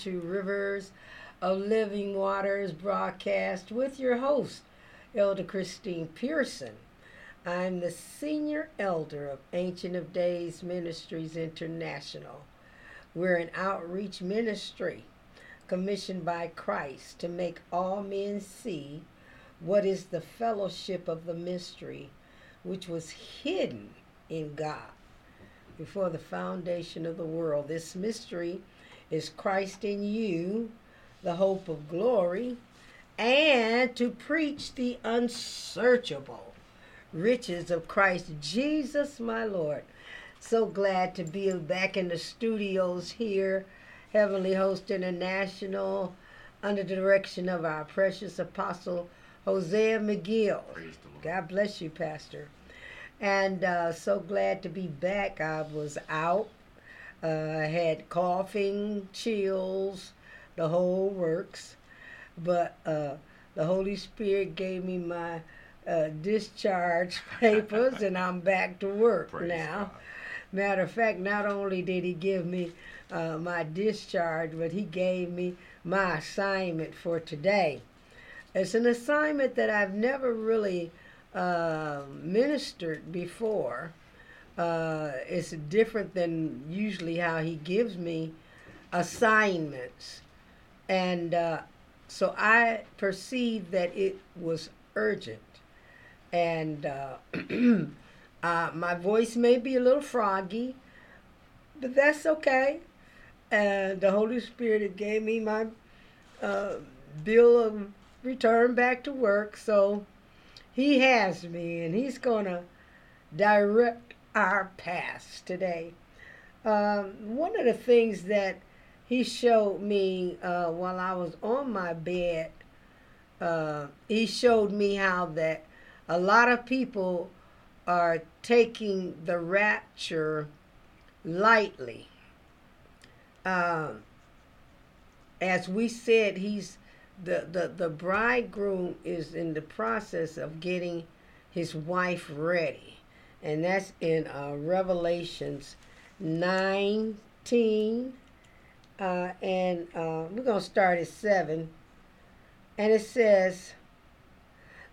to Rivers of Living Waters broadcast with your host, Elder Christine Pearson. I'm the senior elder of Ancient of Days Ministries International. We're an outreach ministry commissioned by Christ to make all men see what is the fellowship of the mystery which was hidden in God before the foundation of the world. This mystery is Christ in you, the hope of glory, and to preach the unsearchable riches of Christ Jesus, my Lord. So glad to be back in the studios here, Heavenly Host International, under the direction of our precious apostle, Hosea McGill. God bless you, Pastor and uh, so glad to be back. I was out, uh, had coughing, chills, the whole works, but uh, the Holy Spirit gave me my uh, discharge papers, and I'm back to work Praise now. God. Matter of fact, not only did he give me uh, my discharge, but he gave me my assignment for today. It's an assignment that I've never really uh, ministered before. Uh, it's different than usually how he gives me assignments. And uh, so I perceived that it was urgent. And uh, uh, my voice may be a little froggy, but that's okay. And the Holy Spirit gave me my uh, bill of return back to work. So he has me, and He's going to direct our past today. Um, one of the things that He showed me uh, while I was on my bed, uh, He showed me how that a lot of people are taking the rapture lightly. Um, as we said, He's the, the, the bridegroom is in the process of getting his wife ready. And that's in uh, Revelations 19. Uh, and uh, we're going to start at 7. And it says,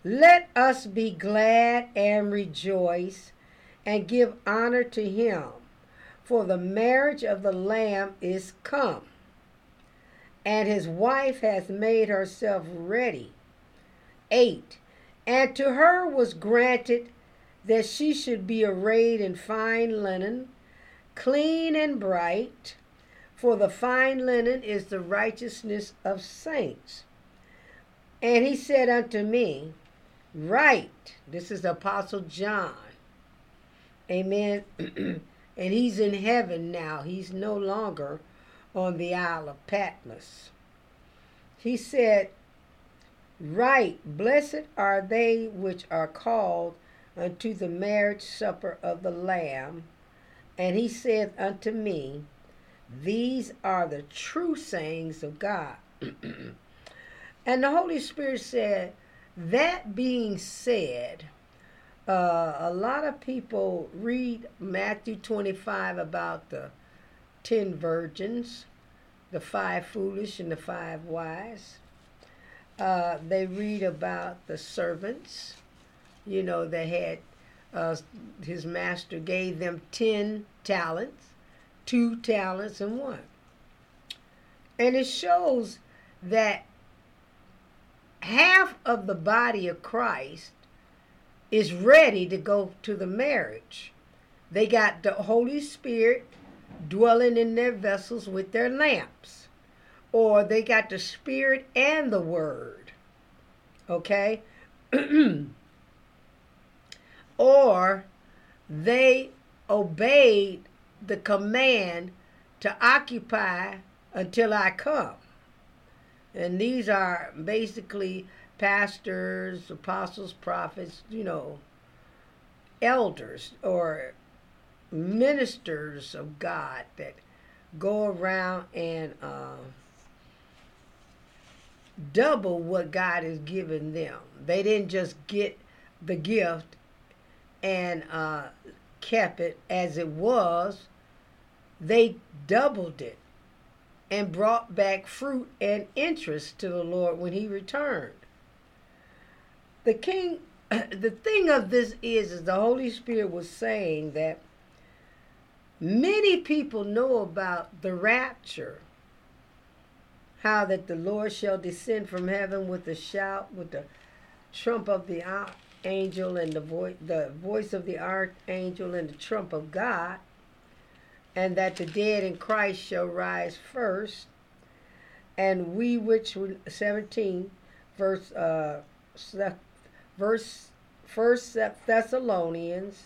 Let us be glad and rejoice and give honor to him, for the marriage of the Lamb is come and his wife hath made herself ready. 8. And to her was granted that she should be arrayed in fine linen, clean and bright, for the fine linen is the righteousness of saints. And he said unto me, Write, this is the Apostle John. Amen. and he's in heaven now. He's no longer on the Isle of Patmos. He said, Right, blessed are they which are called unto the marriage supper of the Lamb. And he said unto me, These are the true sayings of God. and the Holy Spirit said, That being said, uh, a lot of people read Matthew 25 about the ten virgins, the five foolish and the five wise. Uh, they read about the servants, you know, they had, uh, his master gave them ten talents, two talents, and one. And it shows that half of the body of Christ is ready to go to the marriage. They got the Holy Spirit dwelling in their vessels with their lamps. Or they got the Spirit and the Word. Okay? or they obeyed the command to occupy until I come. And these are basically pastors, apostles, prophets, you know, elders or ministers of God that go around and uh, double what God has given them. They didn't just get the gift and uh, kept it as it was, they doubled it. and brought back fruit and interest to the Lord when he returned. The king the thing of this is is the Holy Spirit was saying that many people know about the rapture how that the Lord shall descend from heaven with a shout with the trump of the angel and the voice the voice of the archangel and the trump of God and that the dead in Christ shall rise first, and we which 17 verse uh verse first Thessalonians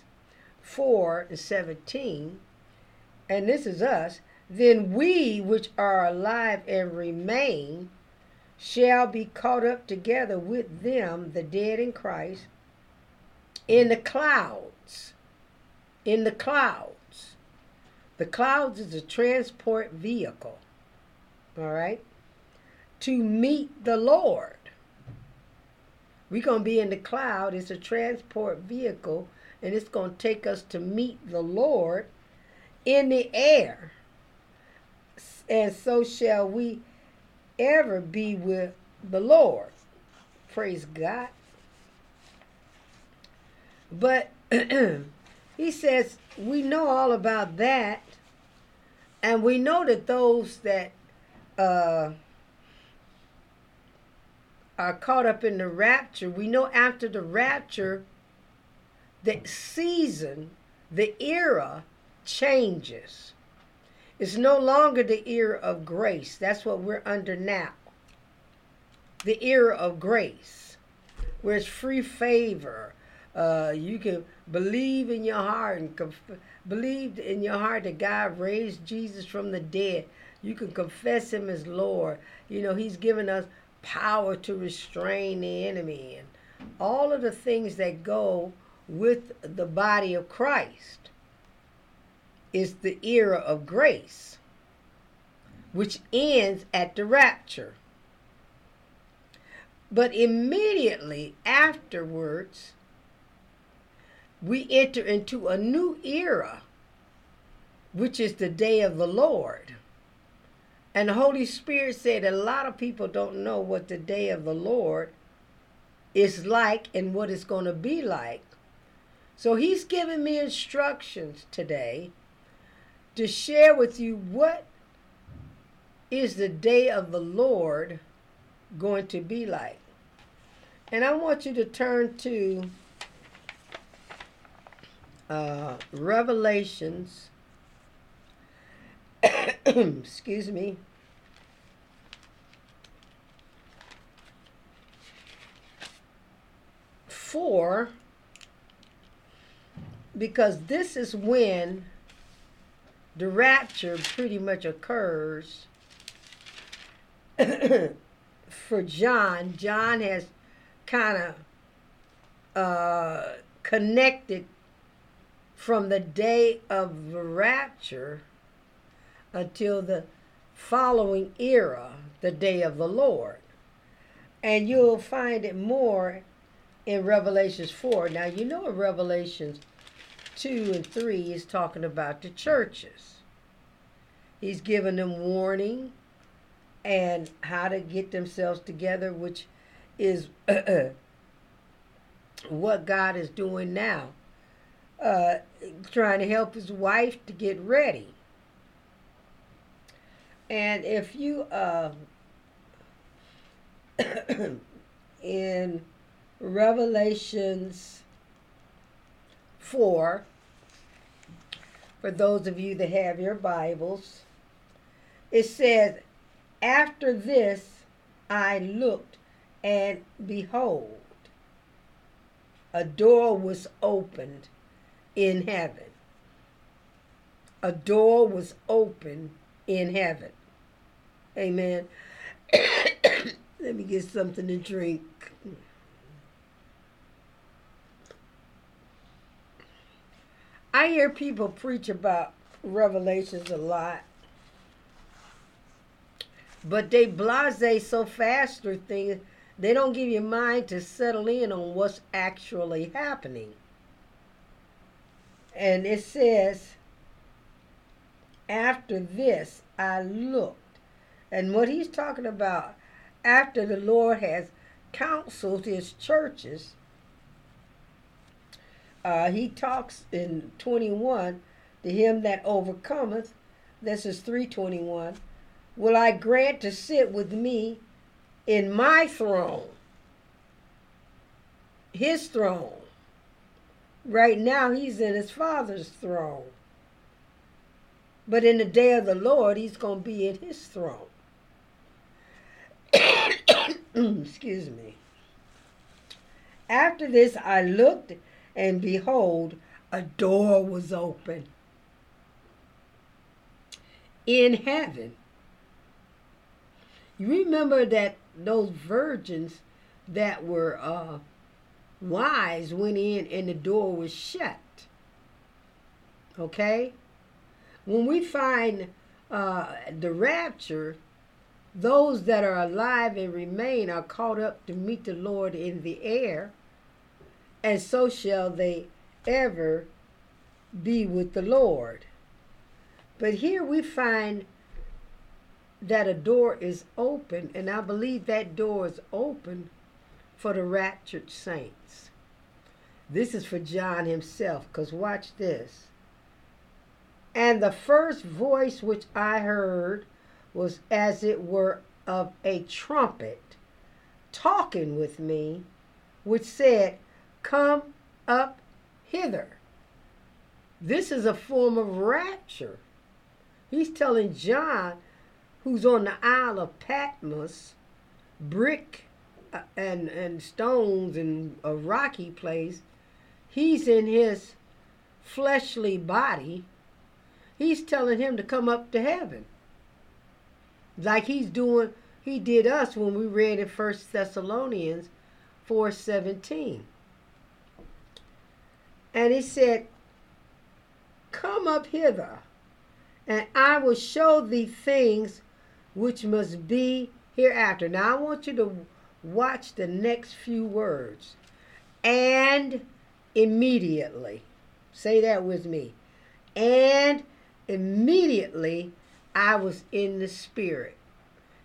4 and 17 and this is us. Then we which are alive and remain shall be caught up together with them the dead in Christ in the clouds in the clouds the clouds is a transport vehicle, all right, to meet the Lord. We're going to be in the cloud. It's a transport vehicle, and it's going to take us to meet the Lord in the air. And so shall we ever be with the Lord. Praise God. But he says, we know all about that and we know that those that uh, are caught up in the rapture, we know after the rapture, the season, the era changes. It's no longer the era of grace. That's what we're under now. The era of grace, where it's free favor. Uh, you can believe in your heart and conf- believed in your heart that God raised Jesus from the dead, you can confess him as Lord. You know, he's given us power to restrain the enemy and all of the things that go with the body of Christ is the era of grace, which ends at the rapture. But immediately afterwards, we enter into a new era, which is the day of the Lord. And the Holy Spirit said a lot of people don't know what the day of the Lord is like and what it's going to be like. So he's giving me instructions today to share with you what is the day of the Lord going to be like. And I want you to turn to uh, Revelations, excuse me, four, because this is when the rapture pretty much occurs for John. John has kind of uh, connected from the day of the rapture until the following era, the day of the Lord. And you'll find it more in Revelations 4. Now, you know in Revelations 2 and 3 is talking about the churches. He's giving them warning and how to get themselves together, which is what God is doing now trying to help his wife to get ready. And if you, uh, in Revelations 4, for those of you that have your Bibles, it says, After this I looked, and behold, a door was opened in heaven. A door was open in heaven. Amen. Let me get something to drink. I hear people preach about revelations a lot. But they blase so fast through things, they don't give you mind to settle in on what's actually happening. And it says, After this I looked, And what he's talking about after the Lord has counseled his churches, uh, he talks in 21 to him that overcometh, this is 321, will I grant to sit with me in my throne, his throne. Right now, he's in his father's throne. But in the day of the Lord, he's going to be in his throne. Excuse me. After this, I looked, and behold, a door was open in heaven. You remember that those virgins that were uh, wise went in and the door was shut. Okay? When we find uh, the rapture, those that are alive and remain are caught up to meet the Lord in the air, and so shall they ever be with the Lord. But here we find that a door is open, and I believe that door is open for the raptured saints. This is for John himself, because watch this. And the first voice which I heard was as it were of a trumpet talking with me, which said, Come up hither. This is a form of rapture. He's telling John, who's on the Isle of Patmos, brick and, and stones and a rocky place, he's in his fleshly body. He's telling him to come up to heaven. Like he's doing, he did us when we read in First Thessalonians 4.17. And he said, Come up hither and I will show thee things which must be hereafter. Now I want you to watch the next few words. And immediately. Say that with me. And immediately I was in the spirit.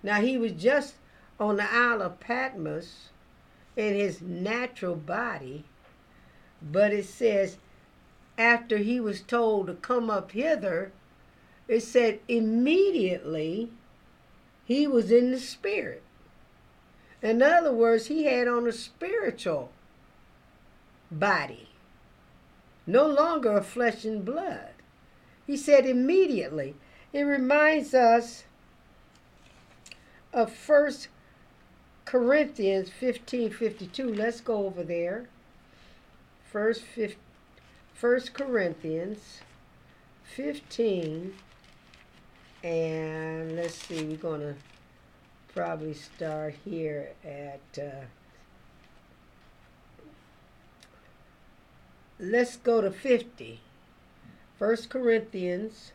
Now he was just on the Isle of Patmos in his natural body, but it says after he was told to come up hither, it said immediately he was in the spirit. In other words, he had on a spiritual body, no longer a flesh and blood. He said immediately. It reminds us of First Corinthians 15 52. Let's go over there. First, First Corinthians 15 and let's see, we're going to probably start here at, uh, let's go to 50. 1 Corinthians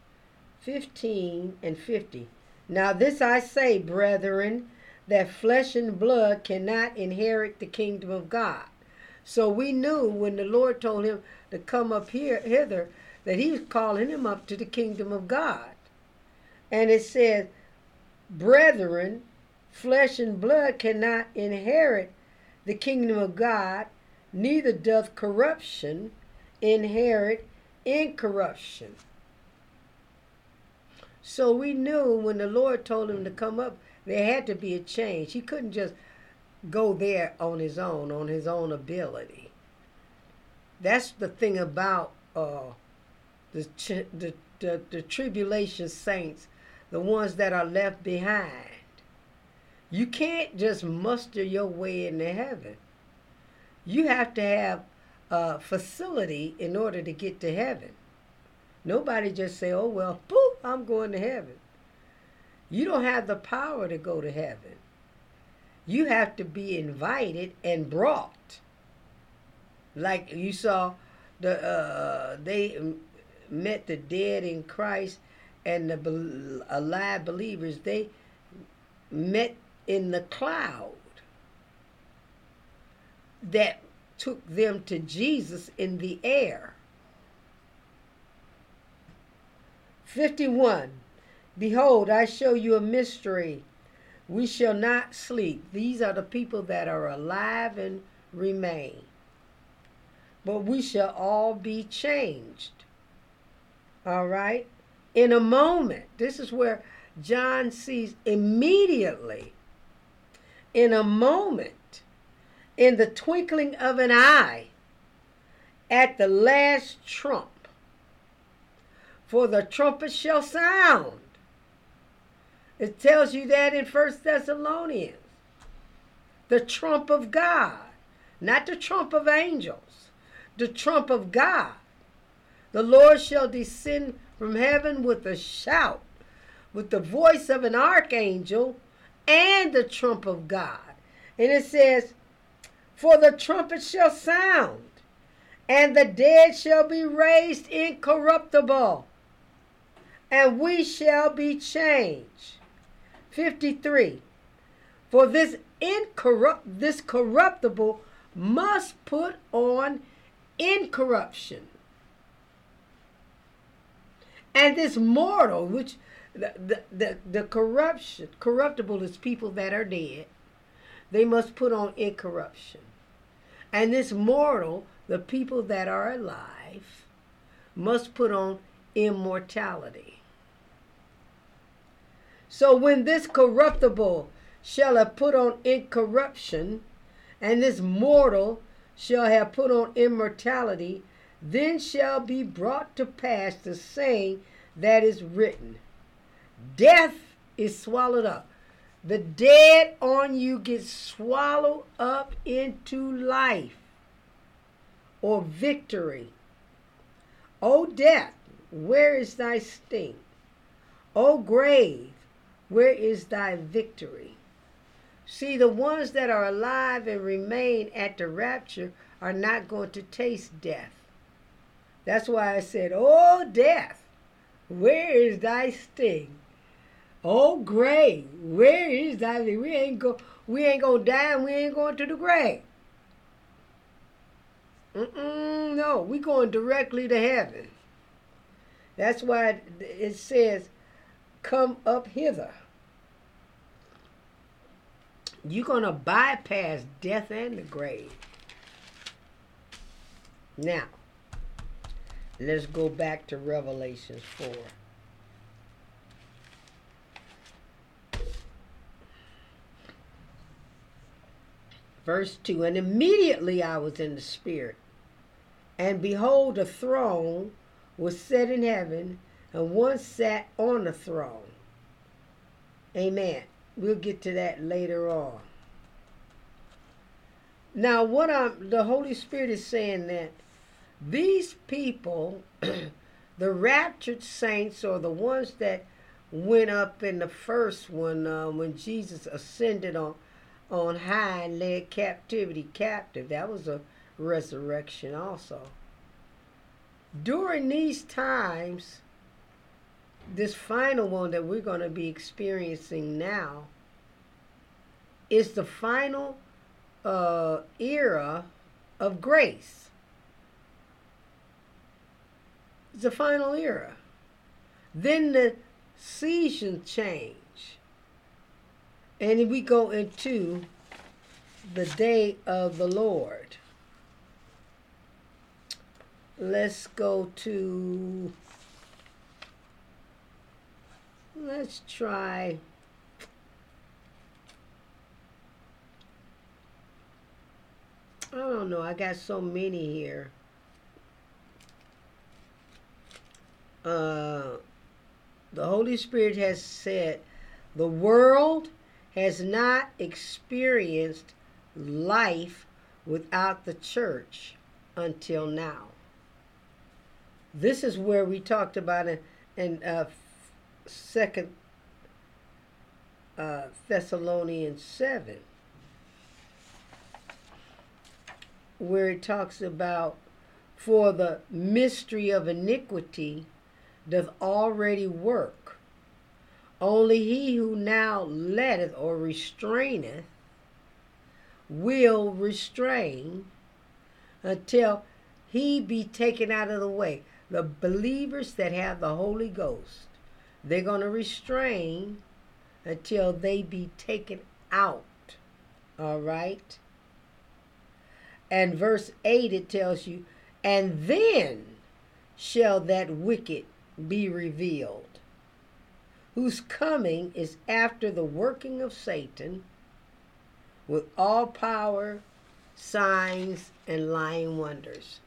15 and 50. Now, this I say, brethren, that flesh and blood cannot inherit the kingdom of God. So we knew when the Lord told him to come up here hither that he was calling him up to the kingdom of God. And it says, Brethren, flesh and blood cannot inherit the kingdom of God, neither doth corruption inherit incorruption. So we knew when the Lord told him to come up, there had to be a change. He couldn't just go there on his own, on his own ability. That's the thing about uh, the, the, the, the tribulation saints the ones that are left behind. You can't just muster your way into heaven. You have to have a facility in order to get to heaven. Nobody just say, oh, well, boop, I'm going to heaven. You don't have the power to go to heaven. You have to be invited and brought. Like you saw, the uh, they met the dead in Christ and the alive believers, they met in the cloud that took them to Jesus in the air. 51. Behold, I show you a mystery. We shall not sleep. These are the people that are alive and remain. But we shall all be changed. All right? In a moment. This is where John sees immediately, in a moment, in the twinkling of an eye, at the last trump. For the trumpet shall sound. It tells you that in First Thessalonians. The trump of God, not the trump of angels, the trump of God. The Lord shall descend from heaven with a shout, with the voice of an archangel, and the trump of God. And it says, For the trumpet shall sound, and the dead shall be raised incorruptible, and we shall be changed. 53. For this incorrupt this corruptible must put on incorruption. And this mortal, which the, the, the, corruption, corruptible is people that are dead, they must put on incorruption. And this mortal the people that are alive must put on immortality. So when this corruptible shall have put on incorruption, and this mortal shall have put on immortality, then shall be brought to pass the saying that is written Death is swallowed up. The dead on you get swallowed up into life or victory. O death, where is thy sting? O grave, where is thy victory? See, the ones that are alive and remain at the rapture are not going to taste death. That's why I said, O death, where is thy sting? Oh, o grave, where is thy we ain't go we ain't gonna die and we ain't going to the grave. Mm-mm, no, we going directly to heaven. That's why it says, come up hither. You're to bypass death and the grave. Now, let's go back to Revelations 4. Verse 2 And immediately I was in the Spirit, and behold, a throne was set in heaven, and one sat on the throne. Amen. We'll get to that later on. Now, what I'm, the Holy Spirit is saying that these people, the raptured saints, or the ones that went up in the first one uh, when Jesus ascended on on high and led captivity captive. That was a resurrection also. During these times, this final one that we're going to be experiencing now is the final uh, era of grace. It's the final era. Then the season change. And we go into the day of the Lord. Let's go to, let's try. I don't know. I got so many here. Uh, the Holy Spirit has said, the world has not experienced life without the church until now. This is where we talked about in, in uh, Second uh, Thessalonians seven, where it talks about for the mystery of iniquity doth already work only he who now letteth or restraineth will restrain until he be taken out of the way. The believers that have the Holy Ghost, They're going to restrain until they be taken out. All right? And verse 8 it tells you, and then shall that wicked be revealed, whose coming is after the working of Satan with all power, signs, and lying wonders.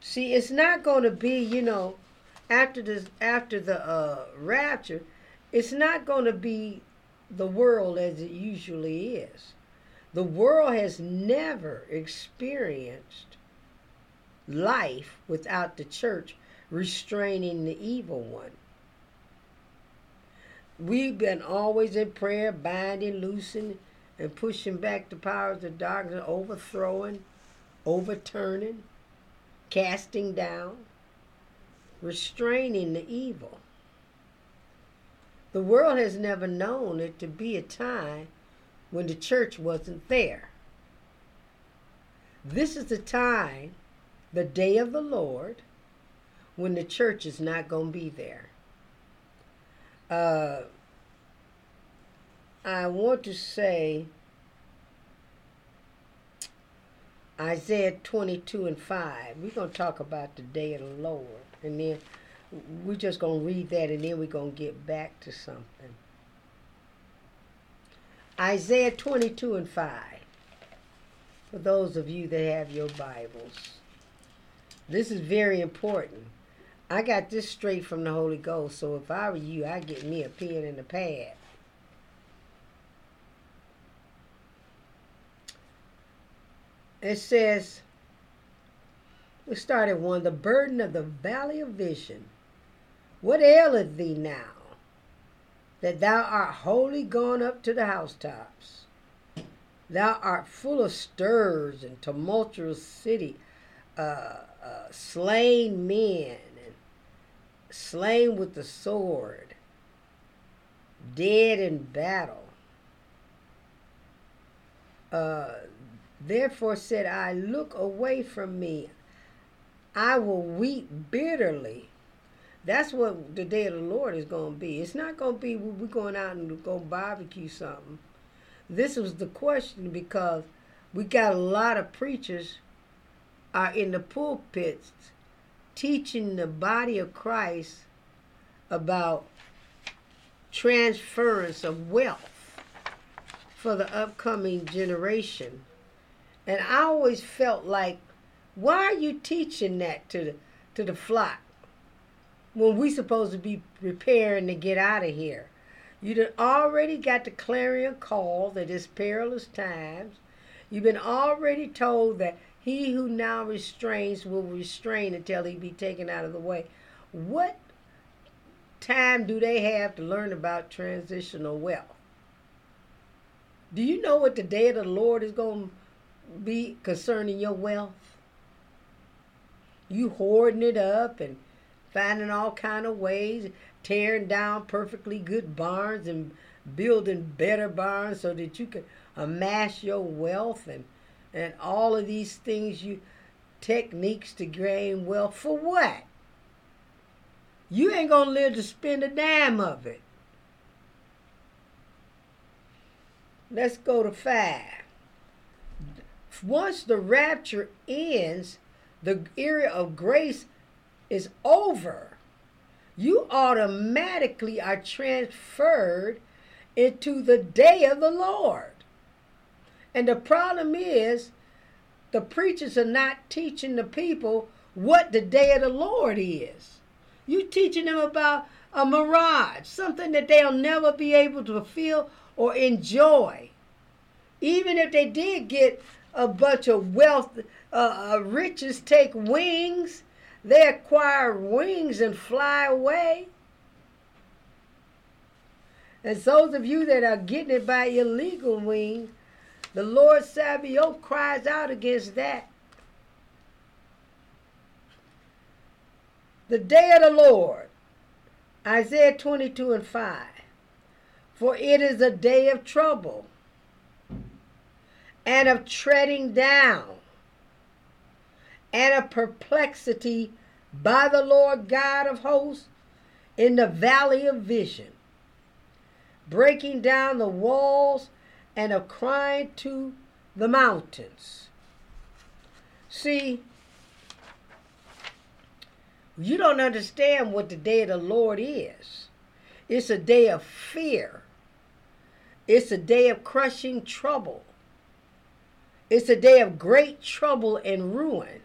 See, it's not going to be, you know, after this, after the uh, rapture, it's not going to be the world as it usually is. The world has never experienced life without the church restraining the evil one. We've been always in prayer, binding, loosing, and pushing back the powers of darkness, overthrowing, overturning, casting down, restraining the evil. The world has never known it to be a time when the church wasn't there. This is the time, the day of the Lord, when the church is not going to be there. Uh, I want to say Isaiah 22 and 5. We're going to talk about the day of the Lord. And then we're just going to read that and then we're going to get back to something. Isaiah 22 and 5. For those of you that have your Bibles. This is very important. I got this straight from the Holy Ghost, so if I were you, I'd get me a pen and a pad. It says, we started one, the burden of the valley of vision. What aileth thee now, that thou art wholly gone up to the housetops? Thou art full of stirs and tumultuous city, uh, uh, slain men slain with the sword, dead in battle. Uh, therefore said I, Look away from me. I will weep bitterly. That's what the day of the Lord is going to be. It's not going to be we're going out and go barbecue something. This was the question because we got a lot of preachers are in the pulpits teaching the body of Christ about transference of wealth for the upcoming generation. And I always felt like, why are you teaching that to the, to the flock when we supposed to be preparing to get out of here? You have already got the clarion call that it's perilous times. You've been already told that he who now restrains will restrain until he be taken out of the way. What time do they have to learn about transitional wealth? Do you know what the day of the Lord is going to be concerning your wealth? You hoarding it up and finding all kind of ways, tearing down perfectly good barns and building better barns so that you can amass your wealth and and all of these things you techniques to gain wealth for what? You ain't gonna live to spend a dime of it. Let's go to five. Once the rapture ends, the era of grace is over. You automatically are transferred into the day of the Lord. And the problem is, the preachers are not teaching the people what the day of the Lord is. You teaching them about a mirage, something that they'll never be able to feel or enjoy. Even if they did get a bunch of wealth, uh, uh riches take wings, they acquire wings and fly away. And those of you that are getting it by illegal wings, the Lord Sabaoth cries out against that. The day of the Lord, Isaiah 22 and 5. For it is a day of trouble and of treading down and of perplexity by the Lord God of hosts in the valley of vision, breaking down the walls and of crying to the mountains. See, you don't understand what the day of the Lord is. It's a day of fear. It's a day of crushing trouble. It's a day of great trouble and ruin,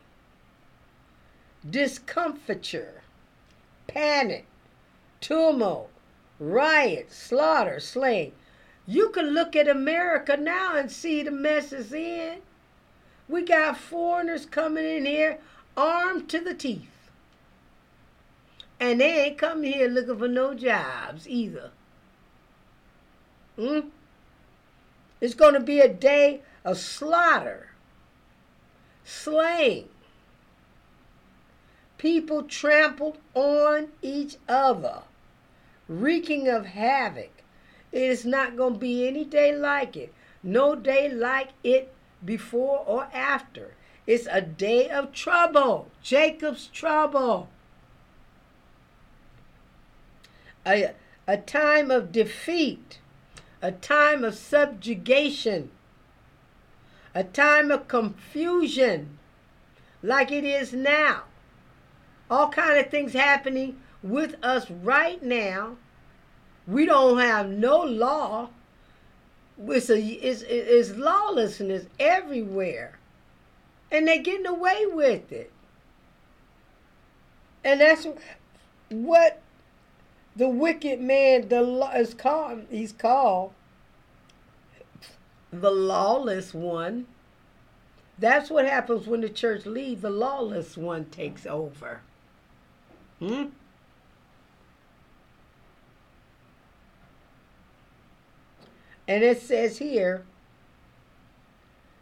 discomfiture, panic, tumult, riot, slaughter, slaying. You can look at America now and see the mess is in. We got foreigners coming in here armed to the teeth. And they ain't coming here looking for no jobs either. Hmm? It's going to be a day of slaughter, slaying, people trampled on each other, wreaking of havoc. It is not going to be any day like it. No day like it before or after. It's a day of trouble, Jacob's trouble. A, a time of defeat, a time of subjugation, a time of confusion like it is now. All kind of things happening with us right now. We don't have no law. It's, a, it's, it's lawlessness everywhere. And they're getting away with it. And that's what the wicked man the law is called. He's called the lawless one. That's what happens when the church leaves. The lawless one takes over. Hmm? And it says here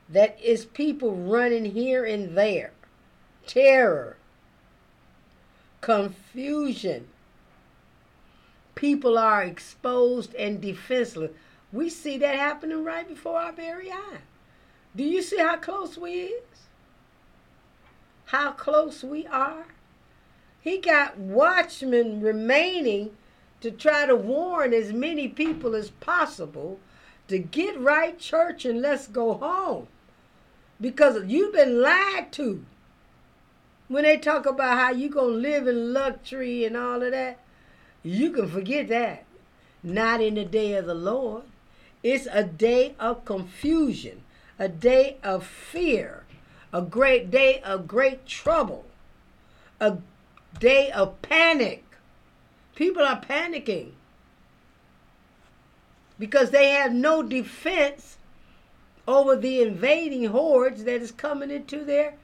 that is people running here and there, terror, confusion. People are exposed and defenseless. We see that happening right before our very eye. Do you see how close we is? How close we are? He got watchmen remaining to try to warn as many people as possible to get right church and let's go home. Because you've been lied to. When they talk about how you to live in luxury and all of that, you can forget that. Not in the day of the Lord. It's a day of confusion, a day of fear, a great day of great trouble, a day of panic. People are panicking because they have no defense over the invading hordes that is coming into their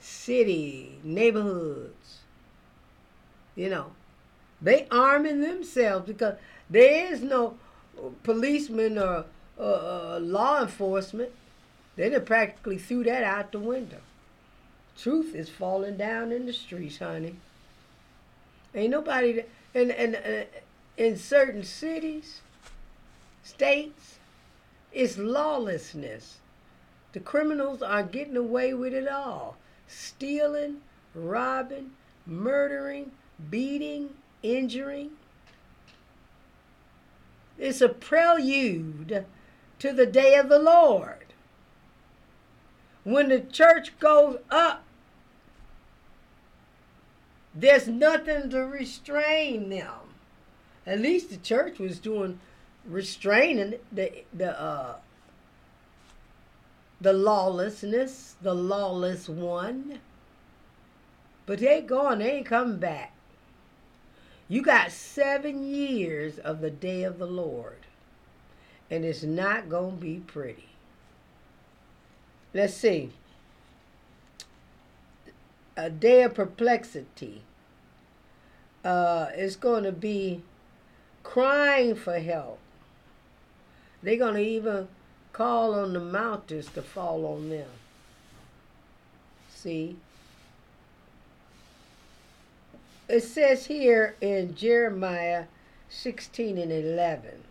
city, neighborhoods. You know, they arming themselves because there is no policeman or uh, law enforcement. They done practically threw that out the window. Truth is falling down in the streets, honey. Ain't nobody, and, and uh, in certain cities, states, it's lawlessness. The criminals are getting away with it all stealing, robbing, murdering, beating, injuring. It's a prelude to the day of the Lord. When the church goes up, there's nothing to restrain them. At least the church was doing restraining the the uh, the lawlessness, the lawless one. But they going, they ain't coming back. You got seven years of the day of the Lord, and it's not to be pretty. Let's see. A day of perplexity. Uh, it's going to be crying for help. They're going to even call on the mountains to fall on them. See? It says here in Jeremiah 16 and 11.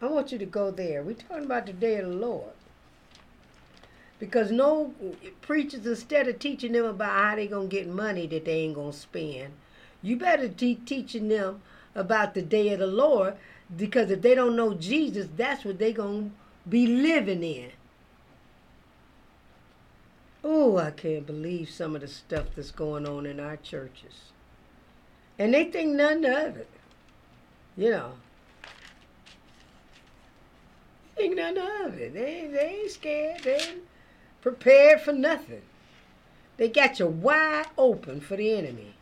I want you to go there. We're talking about the day of the Lord. Because no preachers, instead of teaching them about how they're going to get money that they ain't going to spend, You better be teaching them about the day of the Lord because if they don't know Jesus, that's what they're going to be living in. Oh, I can't believe some of the stuff that's going on in our churches. And they think none of it. You know. Think none of it. They, they ain't scared. They ain't prepared for nothing. They got you wide open for the enemy.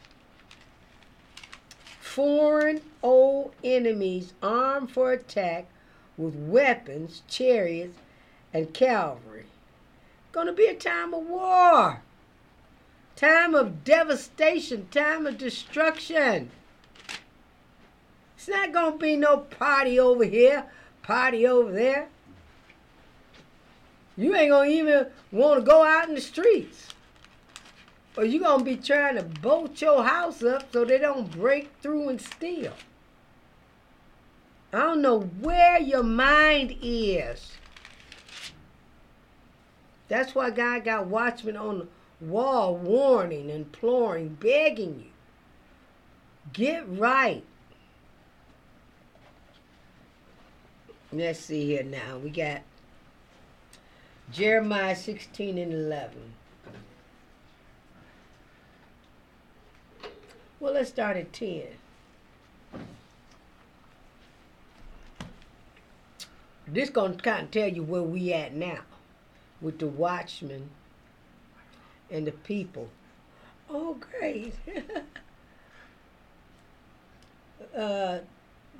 Foreign old enemies armed for attack with weapons, chariots, and cavalry. Gonna be a time of war, time of devastation, time of destruction. It's not gonna be no party over here, party over there. You ain't gonna even want to go out in the streets. Or you gonna be trying to bolt your house up so they don't break through and steal. I don't know where your mind is. That's why God got watchmen on the wall warning, imploring, begging you. Get right. Let's see here now. We got Jeremiah 16 and 11. Well, let's start at 10. This going to kind of tell you where we at now with the watchmen and the people. Oh, great. uh,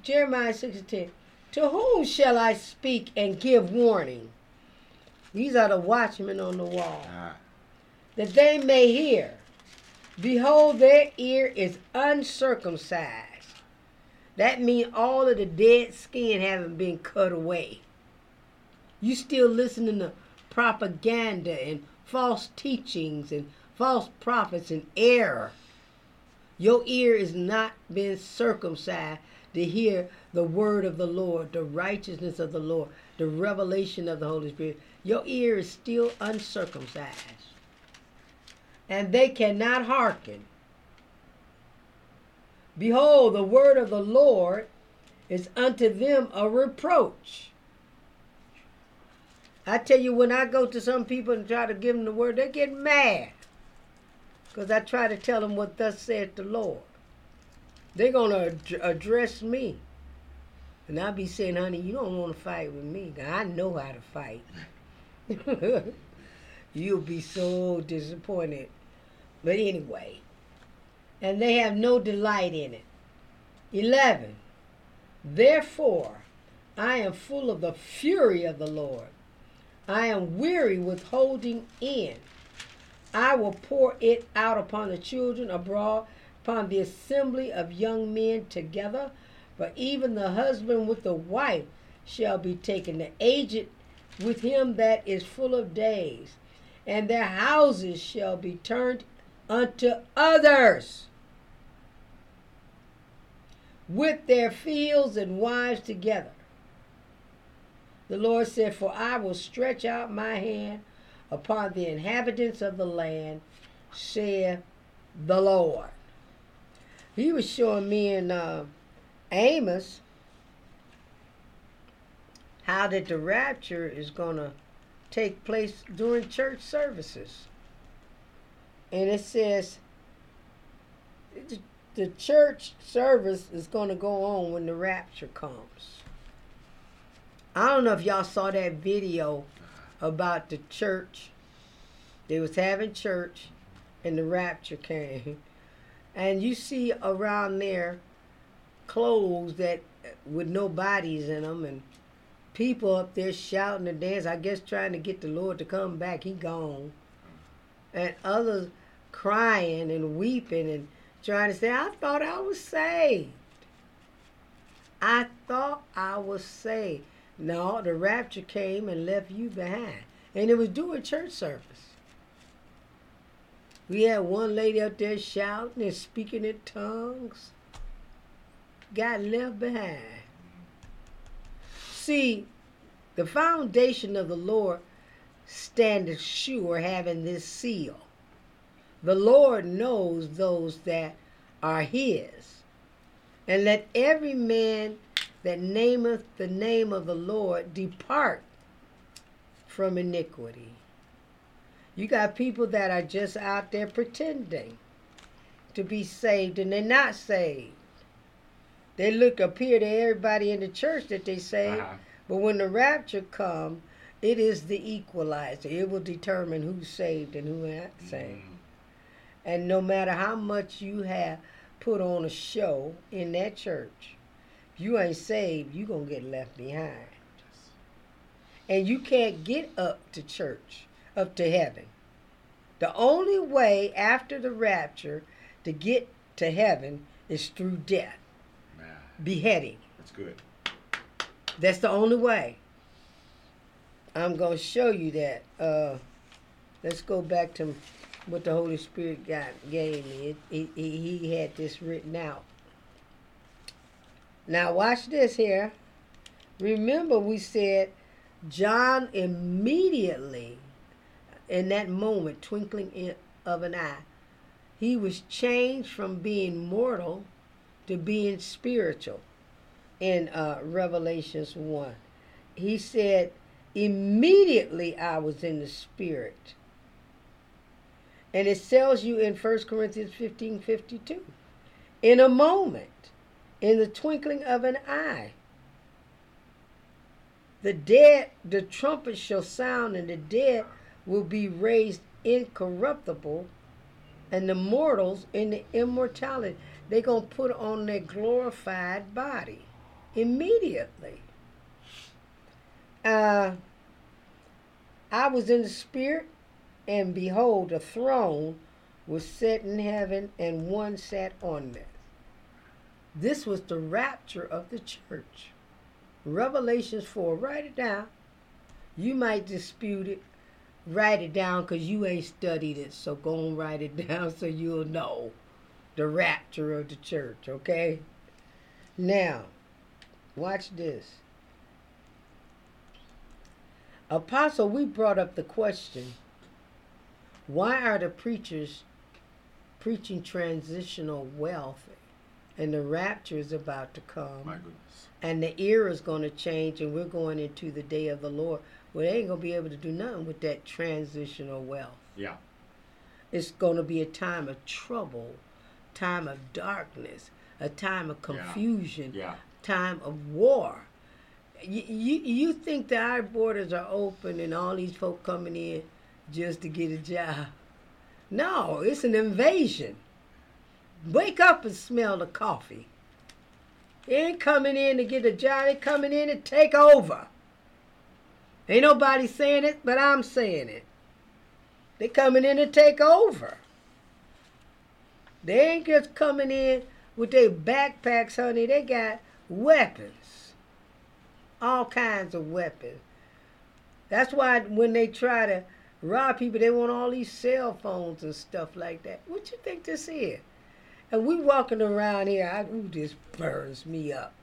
Jeremiah 16. To whom shall I speak and give warning? These are the watchmen on the wall. Ah. That they may hear. Behold, their ear is uncircumcised. That means all of the dead skin haven't been cut away. You still listening to propaganda and false teachings and false prophets and error. Your ear is not been circumcised to hear the word of the Lord, the righteousness of the Lord, the revelation of the Holy Spirit. Your ear is still uncircumcised. And they cannot hearken. Behold, the word of the Lord is unto them a reproach. I tell you, when I go to some people and try to give them the word, they get mad. Because I try to tell them what thus saith the Lord. They're going to address me. And I'll be saying, honey, you don't want to fight with me. I know how to fight. You'll be so disappointed. But anyway, and they have no delight in it. 11. Therefore, I am full of the fury of the Lord. I am weary with holding in. I will pour it out upon the children abroad, upon the assembly of young men together. For even the husband with the wife shall be taken, the aged with him that is full of days, and their houses shall be turned unto others, with their fields and wives together. The Lord said, For I will stretch out my hand upon the inhabitants of the land, saith the Lord. He was showing me in uh, Amos how that the rapture is going to take place during church services. And it says the church service is going to go on when the rapture comes. I don't know if y'all saw that video about the church. They was having church and the rapture came. And you see around there clothes that with no bodies in them and people up there shouting and dancing, I guess trying to get the Lord to come back. He gone. And others crying and weeping and trying to say, I thought I was saved. I thought I was saved. No, the rapture came and left you behind. And it was during church service. We had one lady up there shouting and speaking in tongues. Got left behind. See, the foundation of the Lord standeth sure, having this seal. The Lord knows those that are his. And let every man that nameth the name of the Lord depart from iniquity. You got people that are just out there pretending to be saved and they're not saved. They look appear to everybody in the church that they saved, Uh-huh. but when the rapture come, it is the equalizer. It will determine who's saved and who not saved. Mm. And no matter how much you have put on a show in that church, if you ain't saved, you gonna get left behind. And you can't get up to church, up to heaven. The only way after the rapture to get to heaven is through death, beheading. that's good. That's the only way. I'm going to show you that. Uh, let's go back to what the Holy Spirit got, gave me. It, it, he he had this written out. Now, watch this here. Remember, we said John immediately, in that moment, twinkling in, of an eye, he was changed from being mortal to being spiritual in uh, Revelations 1. He said, Immediately I was in the Spirit. And it tells you in 1 Corinthians 15 52. In a moment, in the twinkling of an eye, the dead, the trumpet shall sound, and the dead will be raised incorruptible, and the mortals in the immortality. They're going to put on their glorified body immediately. Uh, I was in the spirit, and behold, a throne was set in heaven, and one sat on it. This was the rapture of the church. Revelations 4. Write it down. You might dispute it. Write it down because you ain't studied it. So go and write it down so you'll know the rapture of the church, okay? Now, watch this. Apostle, we brought up the question why are the preachers preaching transitional wealth and the rapture is about to come? My goodness. and the era is going to change and we're going into the day of the lord well they ain't going to be able to do nothing with that transitional wealth Yeah. it's going to be a time of trouble time of darkness a time of Yeah. confusion Yeah. time of war you, you, you think that our borders are open and all these folk coming in just to get a job no it's an invasion wake up and smell the coffee they ain't coming in to get a job. They coming in to take over. Ain't nobody saying it, but I'm saying it. They coming in to take over. They ain't just coming in with their backpacks, honey. They got weapons. All kinds of weapons. That's why when they try to rob people, they want all these cell phones and stuff like that. What you think this is? And we walking around here, I, ooh, this burns me up.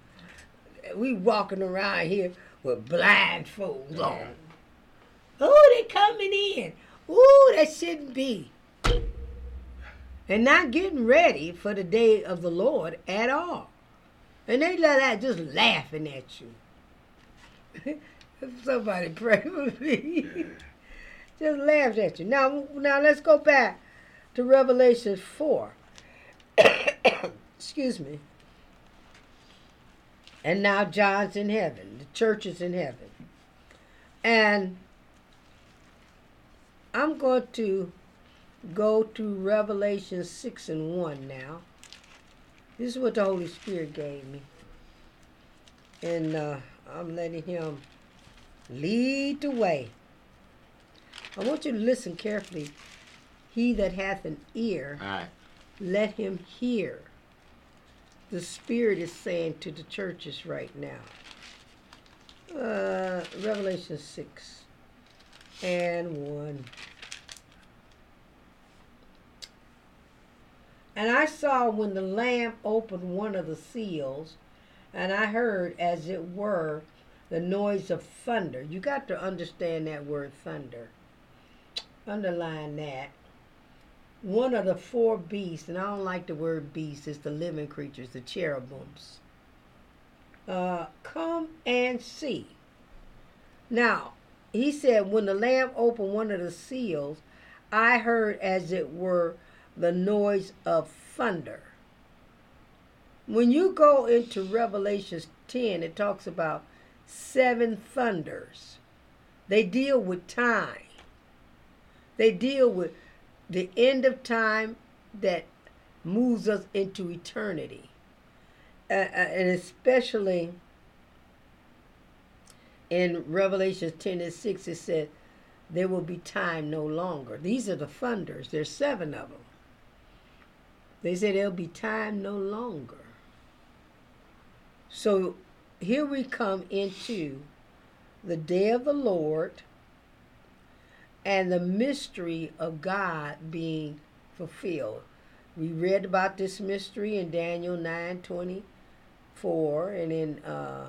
We walking around here with blindfolds on. Oh, they coming in. Ooh, that shouldn't be. And not getting ready for the day of the Lord at all. And they let that just laughing at you. Somebody pray for me. just laughed at you. Now, now let's go back to Revelation 4. Excuse me. And now John's in heaven. The church is in heaven. And I'm going to go to Revelation 6 and 1 now. This is what the Holy Spirit gave me. And uh, I'm letting Him lead the way. I want you to listen carefully. He that hath an ear, right. let him hear. The Spirit is saying to the churches right now. Uh, Revelation 6 and 1. And I saw when the Lamb opened one of the seals, and I heard, as it were, the noise of thunder. You got to understand that word thunder. Underline that. one of the four beasts, and I don't like the word beast, it's the living creatures, the cherubims. Uh, come and see. Now, he said, when the Lamb opened one of the seals, I heard as it were the noise of thunder. When you go into Revelations 10, it talks about seven thunders. They deal with time. They deal with the end of time that moves us into eternity. Uh, and especially in Revelation 10 and 6, it said, There will be time no longer. These are the thunders, there's seven of them. They said there'll be time no longer. So here we come into the day of the Lord and the mystery of God being fulfilled. We read about this mystery in Daniel 9 24 and in uh,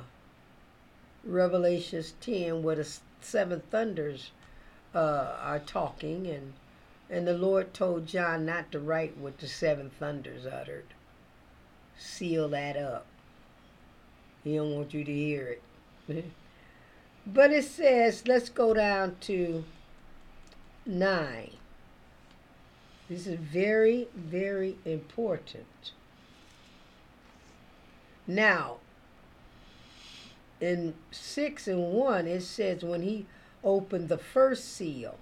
Revelations 10 where the seven thunders uh, are talking and and the Lord told John not to write what the seven thunders uttered. Seal that up. He don't want you to hear it. but it says, let's go down to 9. This is very, very important. Now, in 6 and 1, it says when he opened the first seal.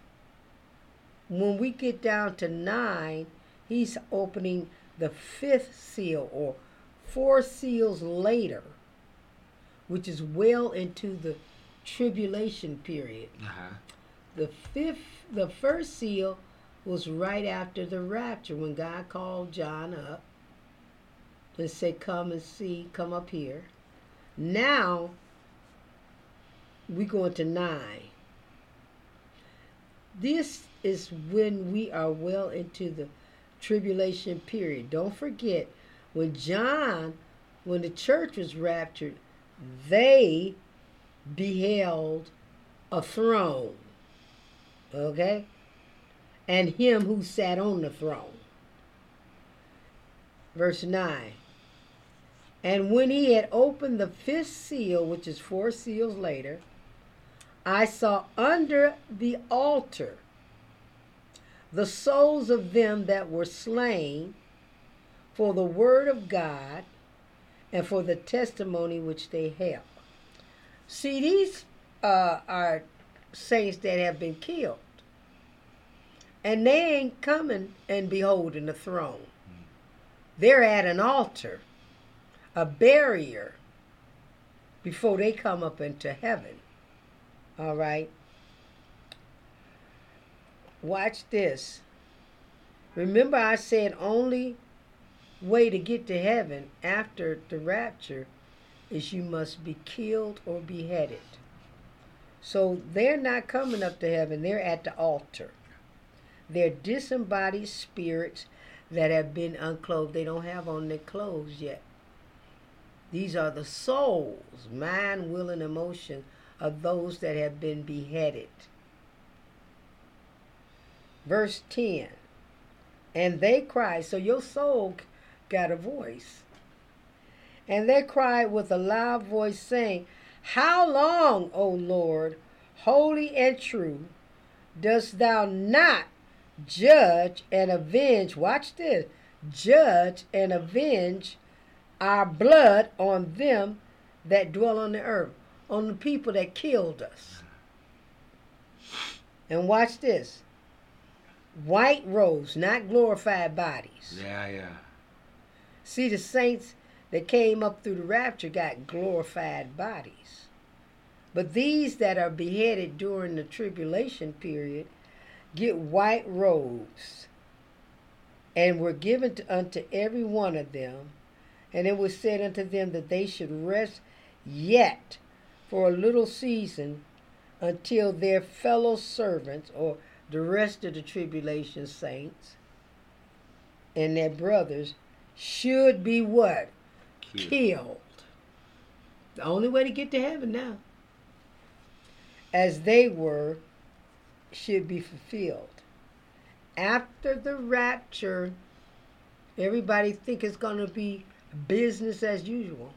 When we get down to 9, he's opening the fifth seal or four seals later, which is well into the tribulation period. Uh-huh. The fifth, the first seal was right after the rapture when God called John up and said, Come and see, come up here. Now we go into nine. This is when we are well into the tribulation period. Don't forget, when John, when the church was raptured, they beheld a throne Okay? And him who sat on the throne. Verse 9. And when he had opened the fifth seal, which is four seals later, I saw under the altar the souls of them that were slain for the word of God and for the testimony which they held. See, these uh, are saints that have been killed. And they ain't coming and beholding the throne. They're at an altar, a barrier, before they come up into heaven. All right? Watch this. Remember, I said only way to get to heaven after the rapture is you must be killed or beheaded. So they're not coming up to heaven, they're at the altar. They're disembodied spirits that have been unclothed. They don't have on their clothes yet. These are the souls, mind, will, and emotion of those that have been beheaded. Verse 10 And they cried, so your soul got a voice. And they cried with a loud voice, saying, how long, O Lord, holy and true, dost thou not judge and avenge? Watch this judge and avenge our blood on them that dwell on the earth, on the people that killed us. And watch this white robes, not glorified bodies. Yeah, yeah. See, the saints that came up through the rapture got glorified bodies. But these that are beheaded during the tribulation period get white robes and were given to, unto every one of them. And it was said unto them that they should rest yet for a little season until their fellow servants or the rest of the tribulation saints and their brothers should be what? Killed. Killed. The only way to get to heaven now. As they were, should be fulfilled. after the rapture, everybody think it's going to be business as usual.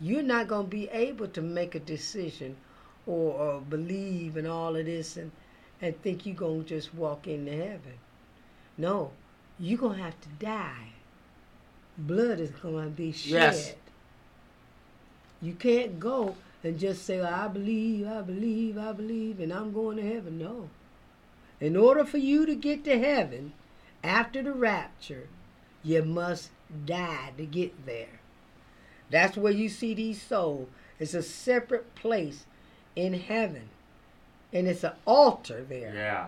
You're not going to be able to make a decision or, or believe in all of this and, and think you're going to just walk into heaven. No, you're going to have to die. Blood is going to be shed. Yes. You can't go and just say, I believe, I believe, I believe, and I'm going to heaven. No. In order for you to get to heaven after the rapture, you must die to get there. That's where you see these souls. It's a separate place in heaven. And it's an altar there. Yeah.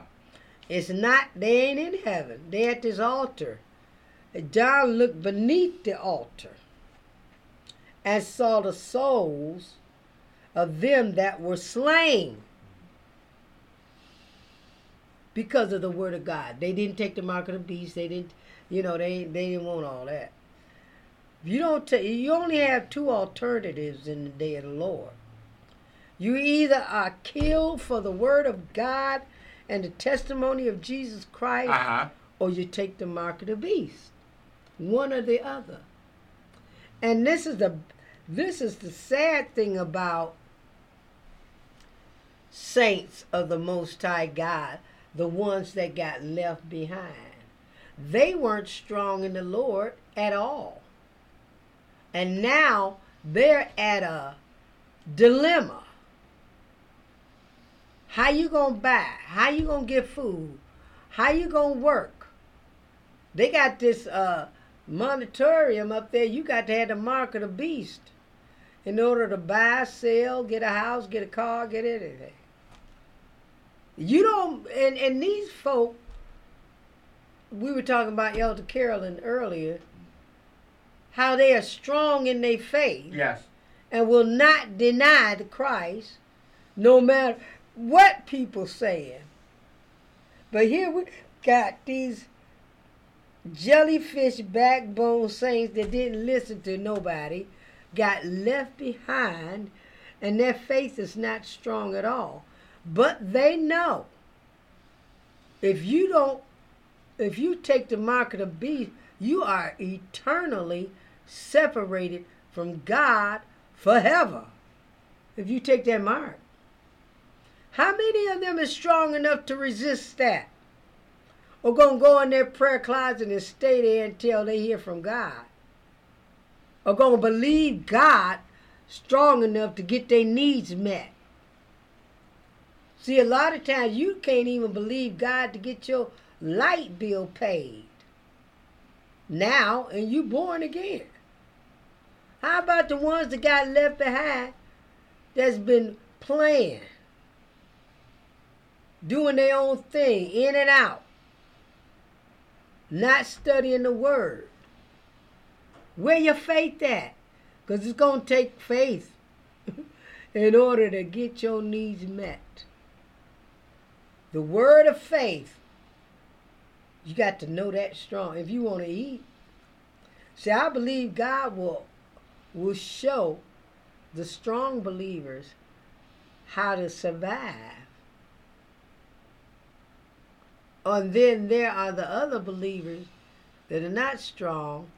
It's not, they ain't in heaven. They at this altar. John looked beneath the altar and saw the souls of them that were slain because of the word of God. They didn't take the mark of the beast. They didn't, you know, they they didn't want all that. You don't take. You only have two alternatives in the day of the Lord. You either are killed for the word of God and the testimony of Jesus Christ, uh-huh. or you take the mark of the beast. One or the other. And this is the this is the sad thing about saints of the Most High God, the ones that got left behind. They weren't strong in the Lord at all. And now they're at a dilemma. How you gonna buy? How you gonna get food? How you gonna work? They got this uh monatorium up there. You got to have the mark of the beast in order to buy, sell, get a house, get a car, get anything. You don't, and, and these folk, we were talking about Elder Carolyn earlier, how they are strong in their faith. Yes. And will not deny the Christ, no matter what people saying. But here we got these jellyfish backbone saints that didn't listen to nobody, got left behind, and their faith is not strong at all. But they know if you don't, if you take the mark of the beast, you are eternally separated from God forever. If you take that mark. How many of them is strong enough to resist that? Or gonna go in their prayer closet and stay there until they hear from God? Or gonna believe God strong enough to get their needs met? See, a lot of times you can't even believe God to get your light bill paid. Now, and you born again. How about the ones that got left behind that's been playing, doing their own thing, in and out, not studying the word? Where your faith at? Because it's going to take faith in order to get your needs met. The word of faith, you got to know that strong if you want to eat. See, I believe God will will show the strong believers how to survive. And then there are the other believers that are not strong,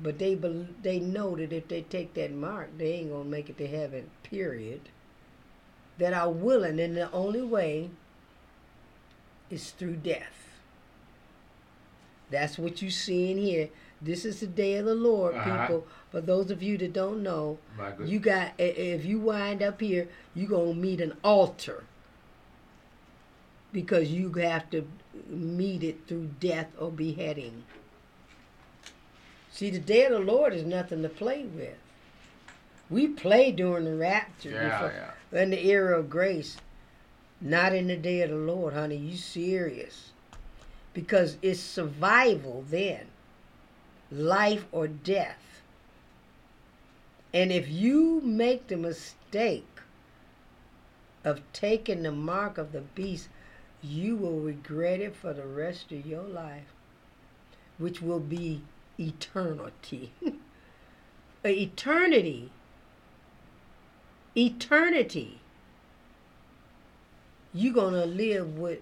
but they they know that if they take that mark, they ain't gonna make it to heaven. Period. That are willing, and the only way is through death. That's what you see in here. This is the day of the Lord, uh-huh. people. For those of you that don't know, you got if you wind up here, you're gonna meet an altar because you have to meet it through death or beheading. See, the day of the Lord is nothing to play with. We play during the rapture, yeah, before, yeah. in the era of grace. Not in the day of the Lord, honey. You serious. Because it's survival then. Life or death. And if you make the mistake of taking the mark of the beast, you will regret it for the rest of your life, which will be eternity. eternity. Eternity you're going to live with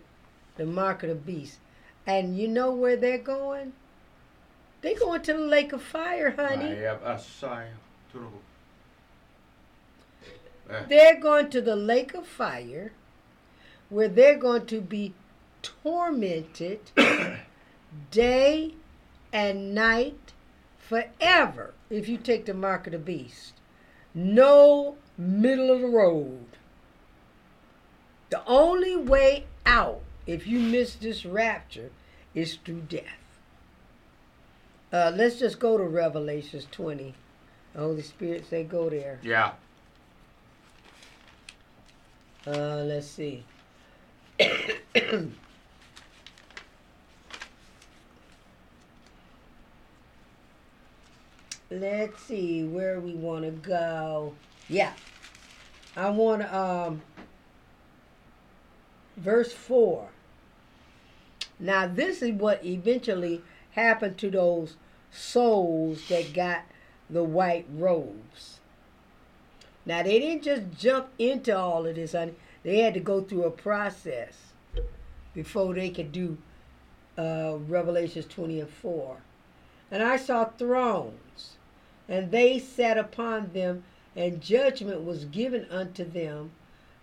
the mark of the beast. And you know where they're going? They're going to the lake of fire, honey. Ayab asay. True. They're going to the lake of fire where they're going to be tormented day and night forever if you take the mark of the beast. No middle of the road. The only way out if you miss this rapture is through death. Uh, let's just go to Revelations 20. The Holy Spirit say go there. yeah. Uh, let's see. let's see where we want to go. Yeah, I want um verse four. Now this is what eventually happened to those souls that got the white robes. Now they didn't just jump into all of this, honey. They had to go through a process before they could do uh, Revelations 20 and 4. And I saw thrones, and they sat upon them, and judgment was given unto them.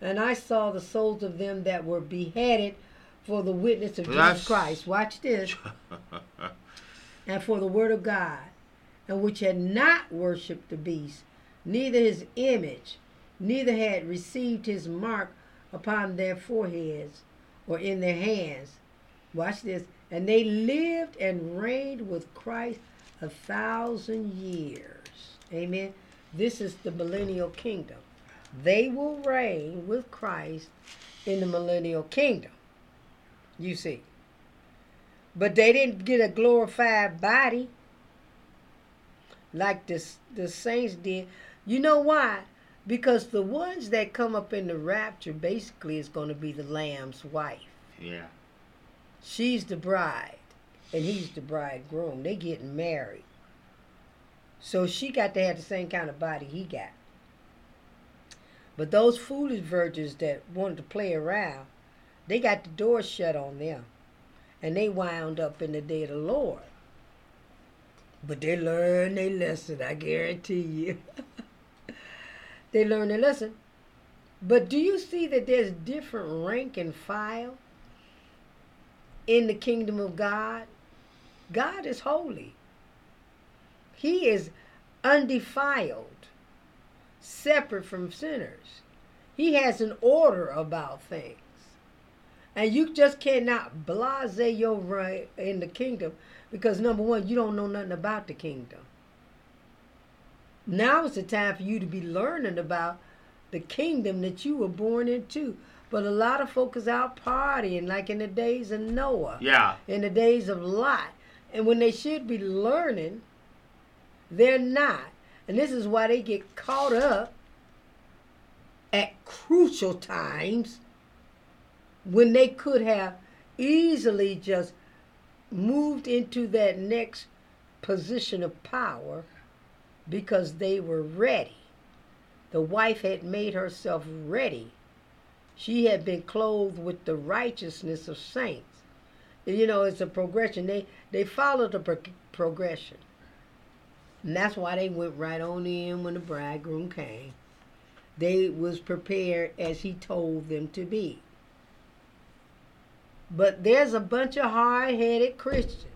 And I saw the souls of them that were beheaded for the witness of That's- Jesus Christ. Watch this. and for the word of God, and which had not worshipped the beast, neither his image, neither had received his mark upon their foreheads or in their hands. Watch this. And they lived and reigned with Christ a thousand years. Amen. This is the millennial kingdom. They will reign with Christ in the millennial kingdom. You see. But they didn't get a glorified body like the, the saints did. You know why? Because the ones that come up in the rapture basically is going to be the Lamb's wife. yeah. She's the bride, and he's the bridegroom. They getting married. So she got to have the same kind of body he got. But those foolish virgins that wanted to play around, they got the door shut on them. And they wound up in the day of the Lord. But they learned their lesson, I guarantee you. they learn their lesson. But do you see that there's different rank and file in the kingdom of God? God is holy. He is undefiled, separate from sinners. He has an order about things. And you just cannot blase your right in the kingdom because number one, you don't know nothing about the kingdom. Now is the time for you to be learning about the kingdom that you were born into. But a lot of folk is out partying like in the days of Noah, Yeah. in the days of Lot. And when they should be learning, they're not. And this is why they get caught up at crucial times when they could have easily just moved into that next position of power because they were ready. The wife had made herself ready. She had been clothed with the righteousness of saints. You know, it's a progression. They they followed the pro- progression. And that's why they went right on in when the bridegroom came. They was prepared as he told them to be. But there's a bunch of hard-headed Christians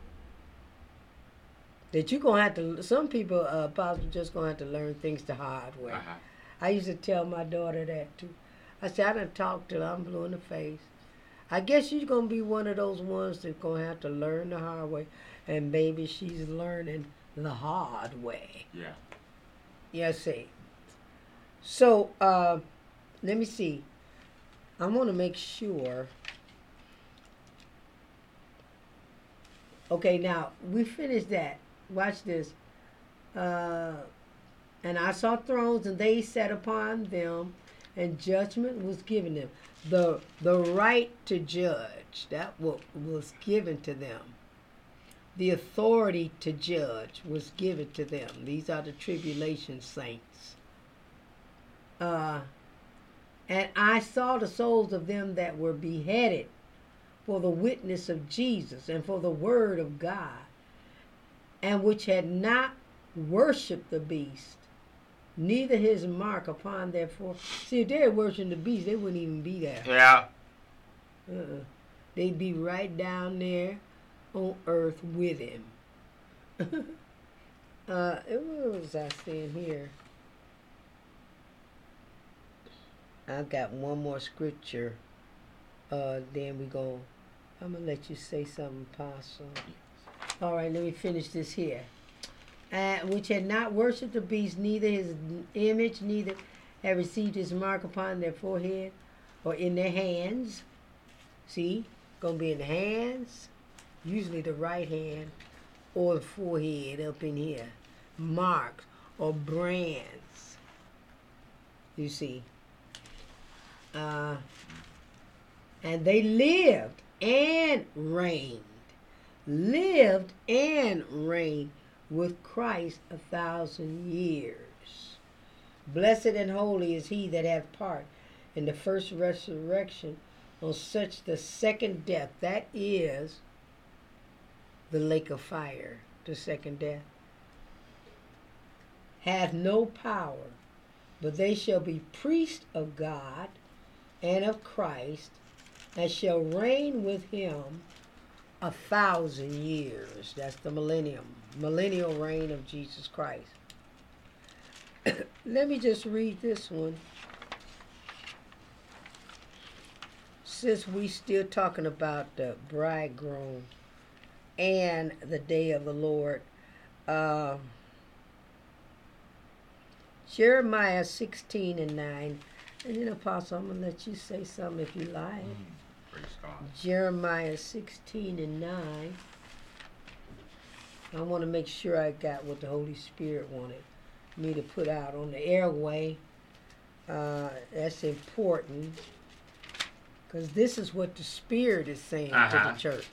that you're gonna have to. Some people, uh, possibly just gonna have to learn things the hard way. Uh-huh. I used to tell my daughter that too. I said I done talked till I'm blue in the face. I guess she's gonna be one of those ones that's gonna have to learn the hard way, and maybe she's learning the hard way. Yeah. Yes, see. So, uh, let me see. I want to make sure. Okay, now we finished that. Watch this. Uh, and I saw thrones, and they sat upon them, and judgment was given them. the The right to judge that wa- was given to them. The authority to judge was given to them. These are the tribulation saints. Uh, and I saw the souls of them that were beheaded for the witness of Jesus and for the word of God, and which had not worshipped the beast, neither his mark upon their forehead. See, if they had worshipped the beast, they wouldn't even be there. Yeah. Uh-uh. They'd be right down there on earth with him. uh, what was I saying here? I've got one more scripture. Uh, then we go. I'm gonna let you say something, Apostle. All right, let me finish this here. Uh, which had not worshipped the beast, neither his image, neither had received his mark upon their forehead or in their hands. See, gonna be in the hands, usually the right hand or the forehead up in here. Marks or brands. You see. Uh, and they lived and reigned. Lived and reigned with Christ a thousand years. Blessed and holy is he that hath part in the first resurrection on such the second death. That is the lake of fire, the second death. Hath no power, but they shall be priests of God and of Christ, and shall reign with him a thousand years. That's the millennium, millennial reign of Jesus Christ. Let me just read this one. Since we still talking about the bridegroom and the day of the Lord, uh, Jeremiah 16 and 9. And then, Apostle, I'm going to let you say something if you like. Praise God. Jeremiah 16 and 9. I want to make sure I got what the Holy Spirit wanted me to put out on the airway. Uh, that's important because this is what the Spirit is saying to Uh-huh. the church.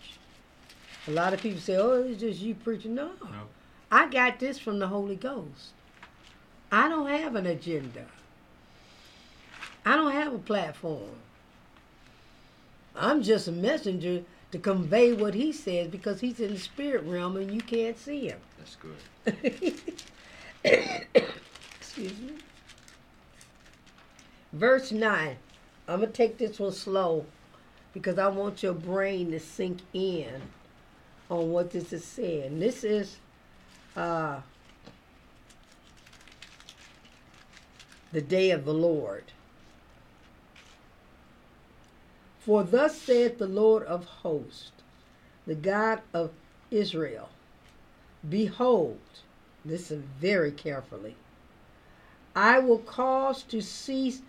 A lot of people say, oh, it's just you preaching. No. No. I got this from the Holy Ghost. I don't have an agenda. I don't have a platform. I'm just a messenger to convey what he says because he's in the spirit realm and you can't see him. That's good. Excuse me. Verse 9. I'm going to take this one slow because I want your brain to sink in on what this is saying. This is uh, the day of the Lord. For thus saith the Lord of hosts, the God of Israel Behold, listen very carefully. I will cause to cease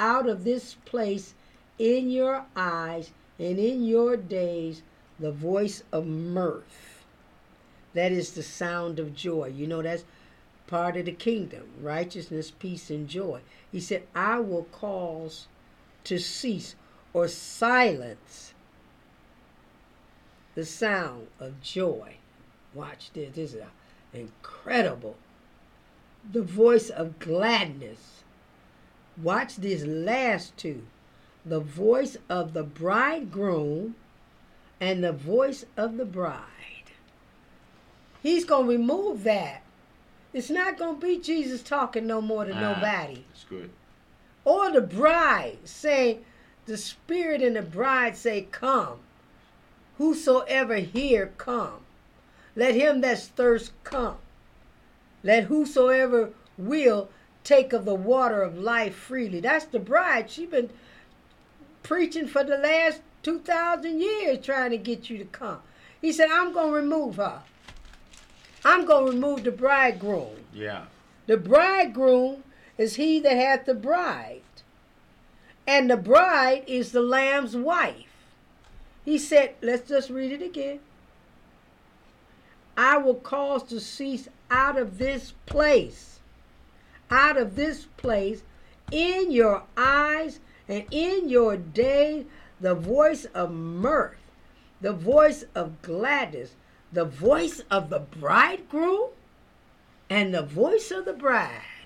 out of this place in your eyes and in your days the voice of mirth. That is the sound of joy. You know, that's part of the kingdom righteousness, peace, and joy. He said, I will cause to cease or silence the sound of joy. Watch this. This is incredible. The voice of gladness. Watch these last two. The voice of the bridegroom and the voice of the bride. He's going to remove that. It's not going to be Jesus talking no more to Ah, nobody. That's good. Or the bride saying, the Spirit and the bride say, Come. Whosoever here come. Let him that thirst come. Let whosoever will take of the water of life freely. That's the bride. She's been preaching for the last 2,000 years trying to get you to come. He said, I'm going to remove her. I'm going to remove the bridegroom. Yeah. The bridegroom is he that hath the bride, and the bride is the lamb's wife. He said, let's just read it again. I will cause to cease out of this place, out of this place, in your eyes and in your day, the voice of mirth, the voice of gladness, the voice of the bridegroom and the voice of the bride.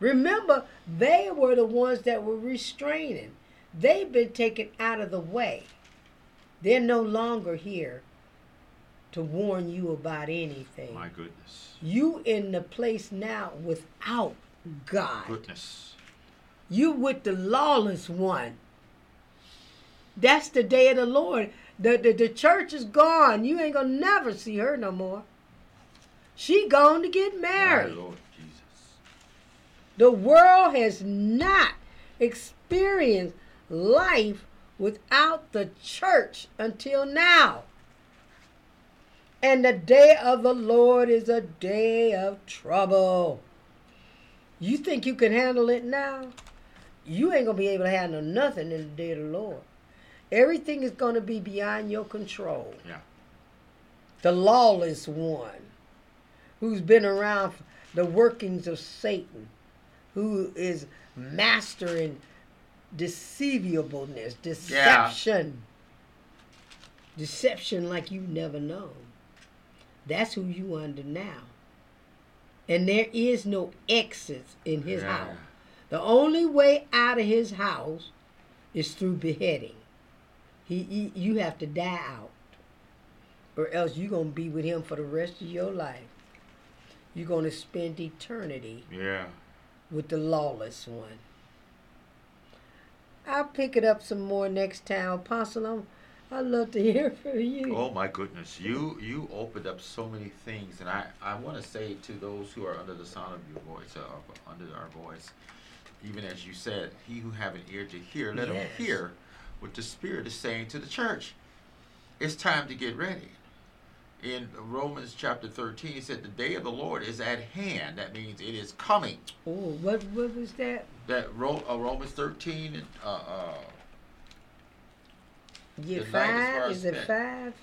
Remember, they were the ones that were restraining. They've been taken out of the way. They're no longer here to warn you about anything. My goodness. You in the place now without God. Goodness. You with the lawless one. That's the day of the Lord. The, the, the church is gone. You ain't gonna never see her no more. She gone to get My married. The world has not experienced life without the church until now. And the day of the Lord is a day of trouble. You think you can handle it now? You ain't going to be able to handle nothing in the day of the Lord. Everything is going to be beyond your control. Yeah. The lawless one who's been around the workings of Satan, who is mastering deceivableness, deception. Deception like you've never known. That's who you under now. And there is no exit in his Yeah. house. The only way out of his house is through beheading. He, he you have to die out. Or else you're gonna be with him for the rest of your life. You're gonna spend eternity Yeah. With the lawless one. I'll pick it up some more next time. Apostle, I'm, I'd love to hear from you. Oh my goodness, you you opened up so many things, and I I want to say to those who are under the sound of your voice, uh, under our voice, even as you said, he who have an ear to hear, let him hear what the Spirit is saying to the church. It's time to get ready. In Romans chapter 13, he said, The day of the Lord is at hand. That means it is coming. Oh, what what was that? That Ro- uh, Romans 13, and, uh, uh, The night is five? Is it five?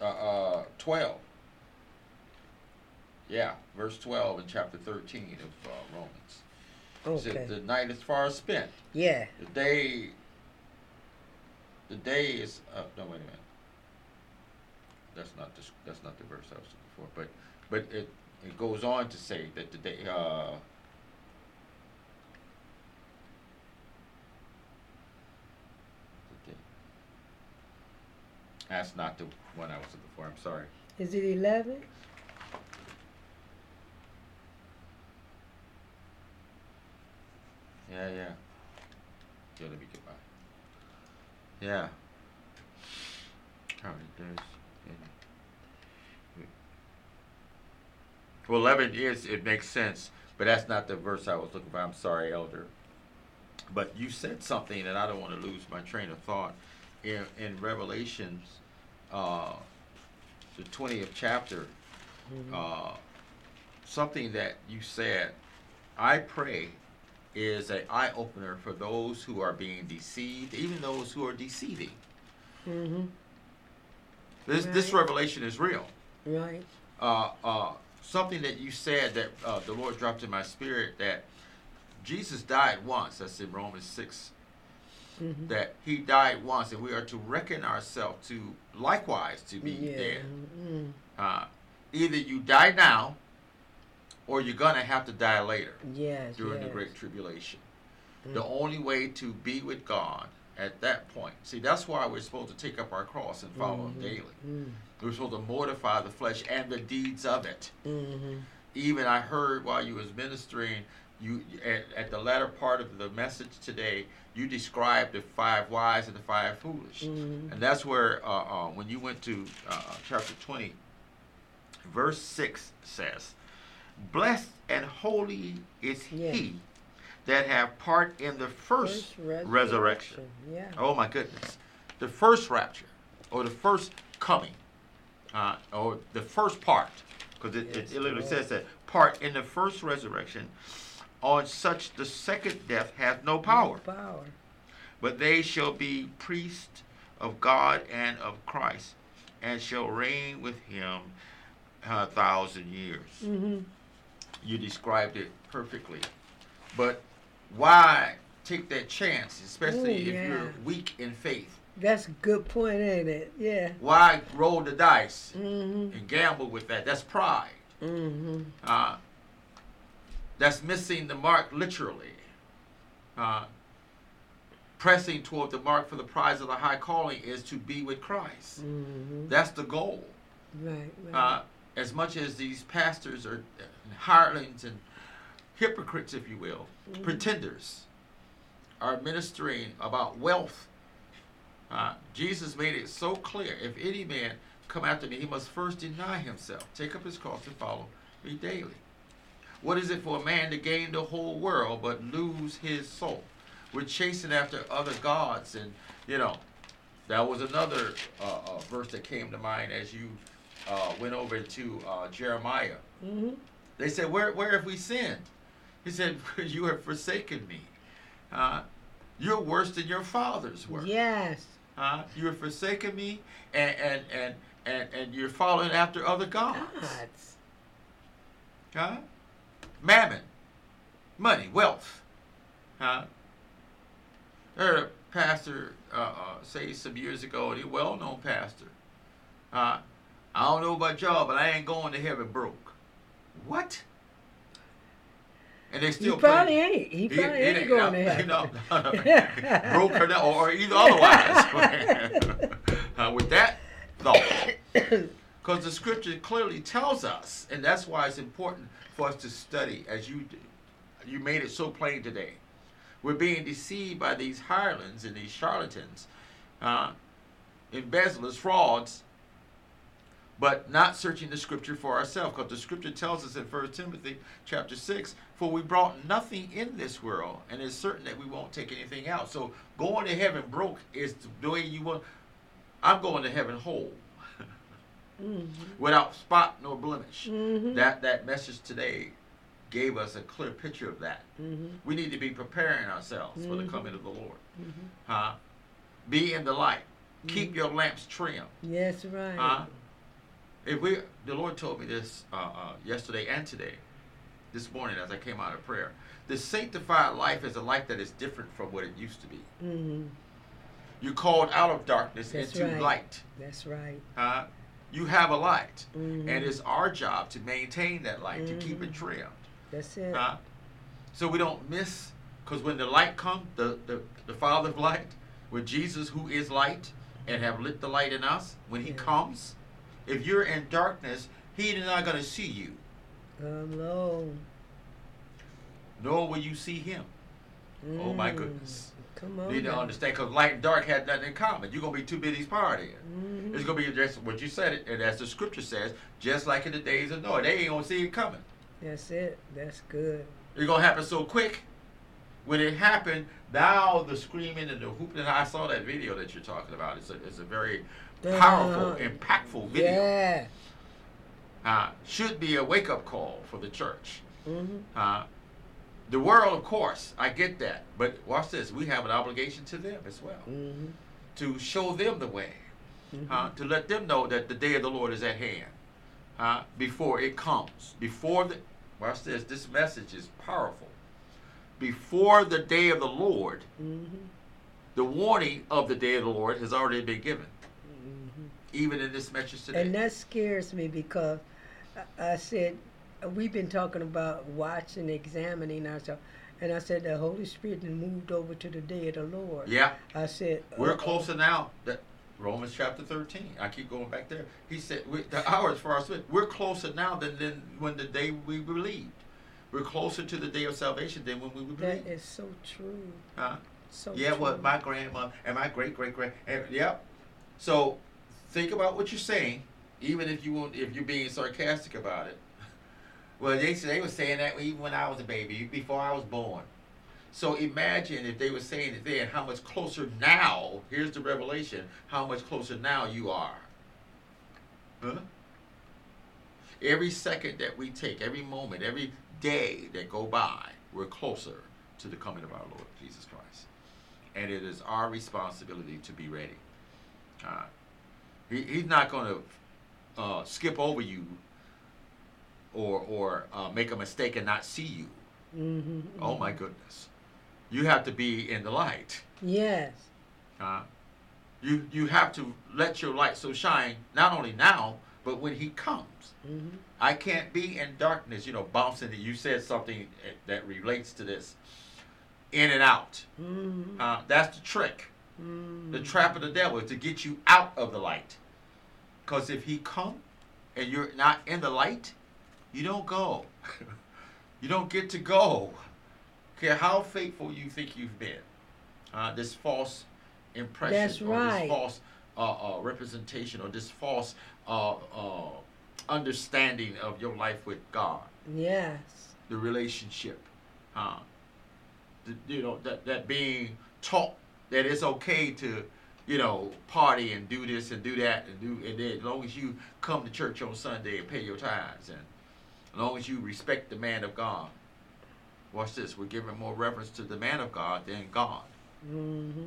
uh, uh, 12. Yeah, verse 12 in chapter 13 of uh, Romans. Okay. said, the night is far spent. Yeah. The day, the day is, uh, no, wait a minute. That's not the, that's not the verse I was looking for, but, but it, it goes on to say that the day, uh, the day- That's not the one I was looking for, I'm sorry. Is it eleven? Yeah, yeah. Yeah, let me get my. Yeah. How many days? in- Well, 11 is, it makes sense, but that's not the verse I was looking for. I'm sorry, Elder. But you said something, and I don't want to lose my train of thought. In, in Revelations, uh, the 20th chapter, uh, something that you said, I pray, is an eye opener for those who are being deceived, even those who are deceiving. Mm-hmm. This this revelation is real. Right. Uh, uh, something that you said that uh, the Lord dropped in my spirit that Jesus died once. That's in Romans 6 Mm-hmm. That he died once, and we are to reckon ourselves to likewise to be yeah. dead. Mm. Uh, either you die now, or you're gonna have to die later. Yes. during the. Great Tribulation. Mm. The only way to be with God at that point. See, that's why we're supposed to take up our cross and follow Him Mhm. daily. Mm. We're supposed to mortify the flesh and the deeds of it. Mm-hmm. Even I heard while you was ministering, you at, at the latter part of the message today, you described the five wise and the five foolish, Mhm. and that's where uh, uh, when you went to uh, chapter twenty, verse six says, "Blessed and holy is Yeah. he that have part in the first, resurrection." Yeah. Oh my goodness, the first rapture, or the first coming, uh, or the first part, because it, it, Yes, it literally Lord. says that part in the first resurrection. On such the second death hath no power, Power. but they shall be priests of God and of Christ, and shall reign with him a thousand years. Mm-hmm. You described it perfectly. But why take that chance, especially Ooh, if yeah. you're weak in faith? That's a good point, ain't it? Yeah. Why roll the dice Mm-hmm. and gamble with that? That's pride. Mm-hmm. Uh, that's missing the mark literally. Uh, pressing toward the mark for the prize of the high calling is to be with Christ. Mm-hmm. That's the goal. Right. Right. Uh, as much as these pastors are hirelings and hypocrites, if you will, Mhm. pretenders, are ministering about wealth. Uh, Jesus made it so clear: if any man come after me, he must first deny himself, take up his cross, and follow me daily. What is it for a man to gain the whole world but lose his soul? We're chasing after other gods, and you know, that was another uh, uh, verse that came to mind as you uh, went over to uh, Jeremiah. mm-hmm. They said, "Where, where have we sinned?" He said, "You have forsaken me. Uh, you're worse than your fathers were. Yes. Uh, you have forsaken me, and and and and, and you're following after other gods. Gods. Huh? Mammon, money, wealth. Huh? I heard a pastor uh, uh, say some years ago, and a well-known pastor. Uh, I don't know about y'all, but I ain't going to heaven broke. What? And they He still probably play- ain't. He He- probably he ain't ain't- going to no, heaven. no, no, no. broke or, not, or either otherwise. uh, with that thought, because the scripture clearly tells us, and that's why it's important for us to study as you do. You made it so plain today. We're being deceived by these hirelings and these charlatans, uh, embezzlers, frauds, but not searching the scripture for ourselves. Because the scripture tells us in 1 Timothy chapter 6, for we brought nothing in this world, and it's certain that we won't take anything out. So going to heaven broke is the way you want. I'm going to heaven whole, Mhm. without spot nor blemish. Mhm. That that message today gave us a clear picture of that. Mhm. We need to be preparing ourselves for the Mhm. coming of the Lord. Mhm. Huh? Be in the light. Keep Mhm. your lamps trimmed. Yes, right. Huh? If we, the Lord told me this uh, uh, yesterday and today, this morning as I came out of prayer. The sanctified life is a life that is different from what it used to be. hmm You're called out of darkness That's into right. light. That's right. Huh? You have a light, Mhm. and it's our job to maintain that light, to keep it Mhm. trimmed. That's it. Huh? So we don't miss, because when the light comes, the, the, the Father of light, with Jesus who is light and have lit the light in us, when he comes, if you're in darkness, he is not going to see you, low. nor will you see him. Oh my Mm. goodness. Come on. You need to understand, because light and dark had nothing in common. You're going to be too busy partying. Mhm. It's going to be just what you said, it, and as the scripture says, just like in the days of Noah. They ain't going to see it coming. That's it. That's good. It's gonna happen so quick. When it happened, now the screaming and the whooping. And I saw that video that you're talking about. It's a, it's a very powerful, impactful video. Yeah. Uh, should be a wake up call for the church. hmm Uh, the world, of course, I get that. But watch this. We have an obligation to them as well hmm to show them the way, hmm uh, to let them know that the day of the Lord is at hand uh, before it comes. Before the watch this. This message is powerful. Before the day of the Lord, hmm the warning of the day of the Lord has already been given, even in this message today. And that scares me because I, I said we've been talking about watching, examining ourselves, and I said the Holy Spirit moved over to the day of the Lord. yeah, I said we're uh-oh. closer now. That Romans chapter thirteen. I keep going back there. He said we, the hours for our spirit. We're closer now than, than when the day we believed. We're closer to the day of salvation than when we That believed. is so true. Huh? So Yeah, true. well, my grandma and my great great grand. Yep. So think about what you're saying, even if you won't, if you're being sarcastic about it. Well, they they were saying that even when I was a baby, before I was born. So imagine if they were saying it then, how much closer now? Here's the revelation: how much closer now you are. Huh? Every second that we take, every moment, every day that go by, we're closer to the coming of our Lord Jesus Christ and it is our responsibility to be ready. Uh, he, he's not going to uh, skip over you or or uh, make a mistake and not see you. hmm Oh my goodness, you have to be in the light. Yes. Uh, you you have to let your light so shine not only now but when He comes. hmm I can't be in darkness, you know, bouncing. You said something that relates to this. in and out. Mm-hmm. Uh, that's the trick. The trap of the devil is to get you out of the light. Because if he come and you're not in the light, you don't go. you don't get to go. Care how faithful you think you've been. Uh, this false impression That's or right. this false uh, uh, representation or this false uh, uh, understanding of your life with God, Yes. the relationship. Uh, the, you know, that, that being taught that it's okay to, you know, party and do this and do that and do, and then as long as you come to church on Sunday and pay your tithes and as long as you respect the man of God. Watch this. We're giving more reverence to the man of God than God. Mm-hmm.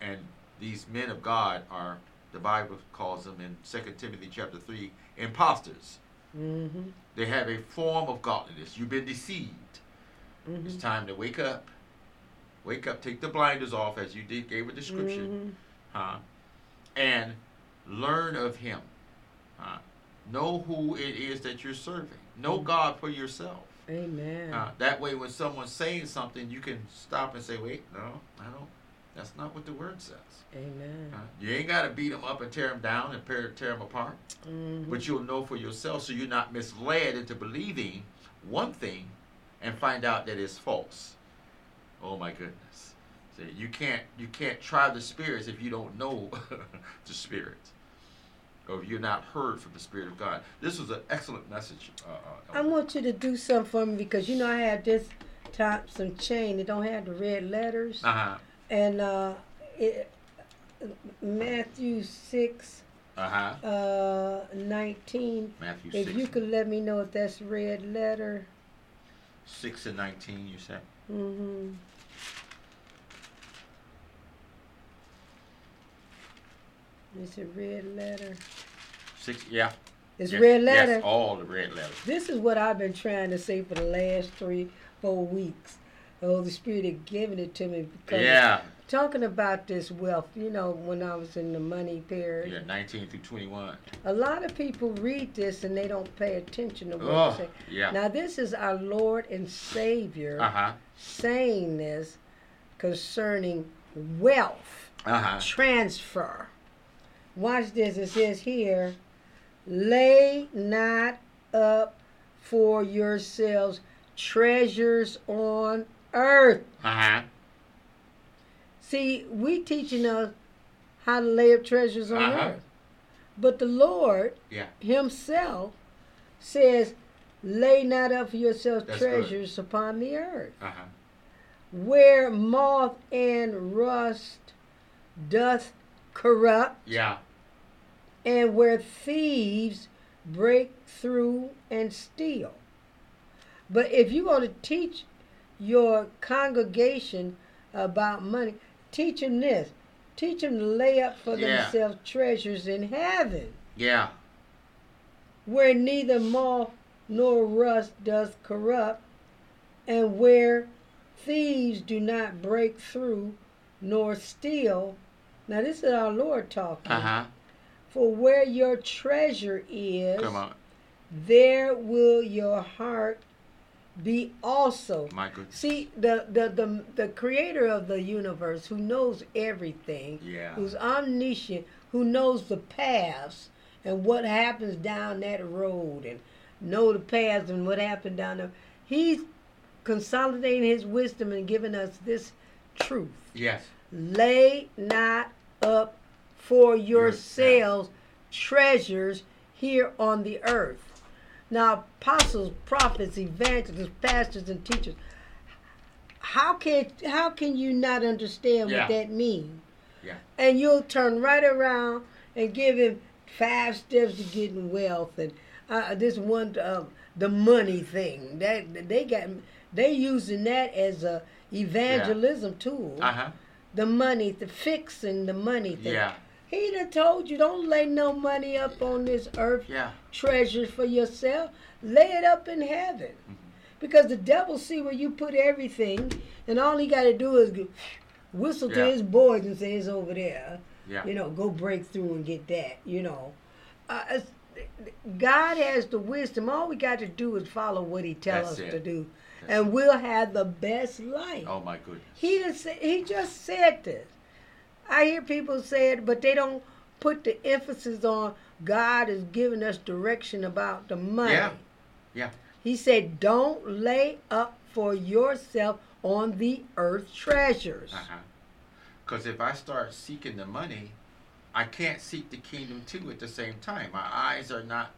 And these men of God are, the Bible calls them in 2 Timothy chapter 3, imposters. Mm-hmm. They have a form of godliness. You've been deceived. Mm-hmm. It's time to wake up. Wake up. Take the blinders off, as you did gave a description, Mm-hmm. huh? And learn of Him. Huh? Know who it is that you're serving. Know God for yourself. Amen. Uh, that way, when someone's saying something, you can stop and say, "Wait, no, I don't. That's not what the word says." Amen. Uh, you ain't got to beat them up and tear them down and tear, tear them apart, Mm-hmm. but you'll know for yourself, so you're not misled into believing one thing and find out that it's false. Oh my goodness! See, you can't you can't try the spirits if you don't know the spirits, or if you're not heard from the Spirit of God. This was an excellent message. Uh, uh, I want you to do something for me because you know I have this Thompson chain. It don't have the red letters. uh-huh. And uh, it, Matthew 6, Uh-huh. uh, 19. Matthew If 6, you could let me know if that's red letter. 6 and 19, you said? Mm-hmm. It's a red letter. 6, yeah. It's Yes, red letter. Yes, all the red letters. This is what I've been trying to say for the last three, four weeks. The Holy Spirit had given it to me because Yeah. talking about this wealth, you know, when I was in the money period, Yeah, 19 through 21. a lot of people read this and they don't pay attention to what Oh, it say. yeah. Now this is our Lord and Savior Uh-huh. saying this concerning wealth Uh-huh. transfer. Watch this. It says here, lay not up for yourselves treasures on earth. Uh-huh. See, we teaching us how to lay up treasures on Uh-huh. earth. But the Lord Yeah. Himself says, lay not up for yourselves That's good. treasures upon the earth, Uh-huh. where moth and rust doth corrupt, Yeah. and where thieves break through and steal. But if you're going to teach your congregation about money, teach them this. Teach them to lay up for Yeah. themselves treasures in heaven, Yeah. where neither moth nor rust does corrupt, and where thieves do not break through nor steal. Now, this is our Lord talking. Uh-huh. For where your treasure is, Come on. there will your heart be also. My goodness. See, the, the, the, the creator of the universe who knows everything, Yeah. who's omniscient, who knows the paths and what happens down that road and know the paths and what happened down there. He's consolidating his wisdom and giving us this truth. Yes. Lay not up for yourselves treasures here on the earth. Now, apostles, prophets, evangelists, pastors, and teachers, how can how can you not understand Yeah. what that means? Yeah. And you'll turn right around and give him five steps to getting wealth, and uh, this one, uh, the money thing. That they got, they using that as a evangelism tool Uh-huh. The money, the fixing the money thing. Yeah. He done told you don't lay no money up on this earth Yeah. treasure for yourself. Lay it up in heaven. Mm-hmm. Because the devil see where you put everything and all he gotta do is whistle to his boys and say it's over there. Yeah. You know, go break through and get that, you know. Uh, God has the wisdom. All we got to do is follow what he tells That's us it. to do. and we'll have the best life. Oh my goodness. He just he just said this. I hear people say it, but they don't put the emphasis on God is giving us direction about the money. Yeah. Yeah. He said, "Don't lay up for yourself on the earth treasures." Uh-huh. Because if I start seeking the money, I can't seek the kingdom too at the same time. My eyes are not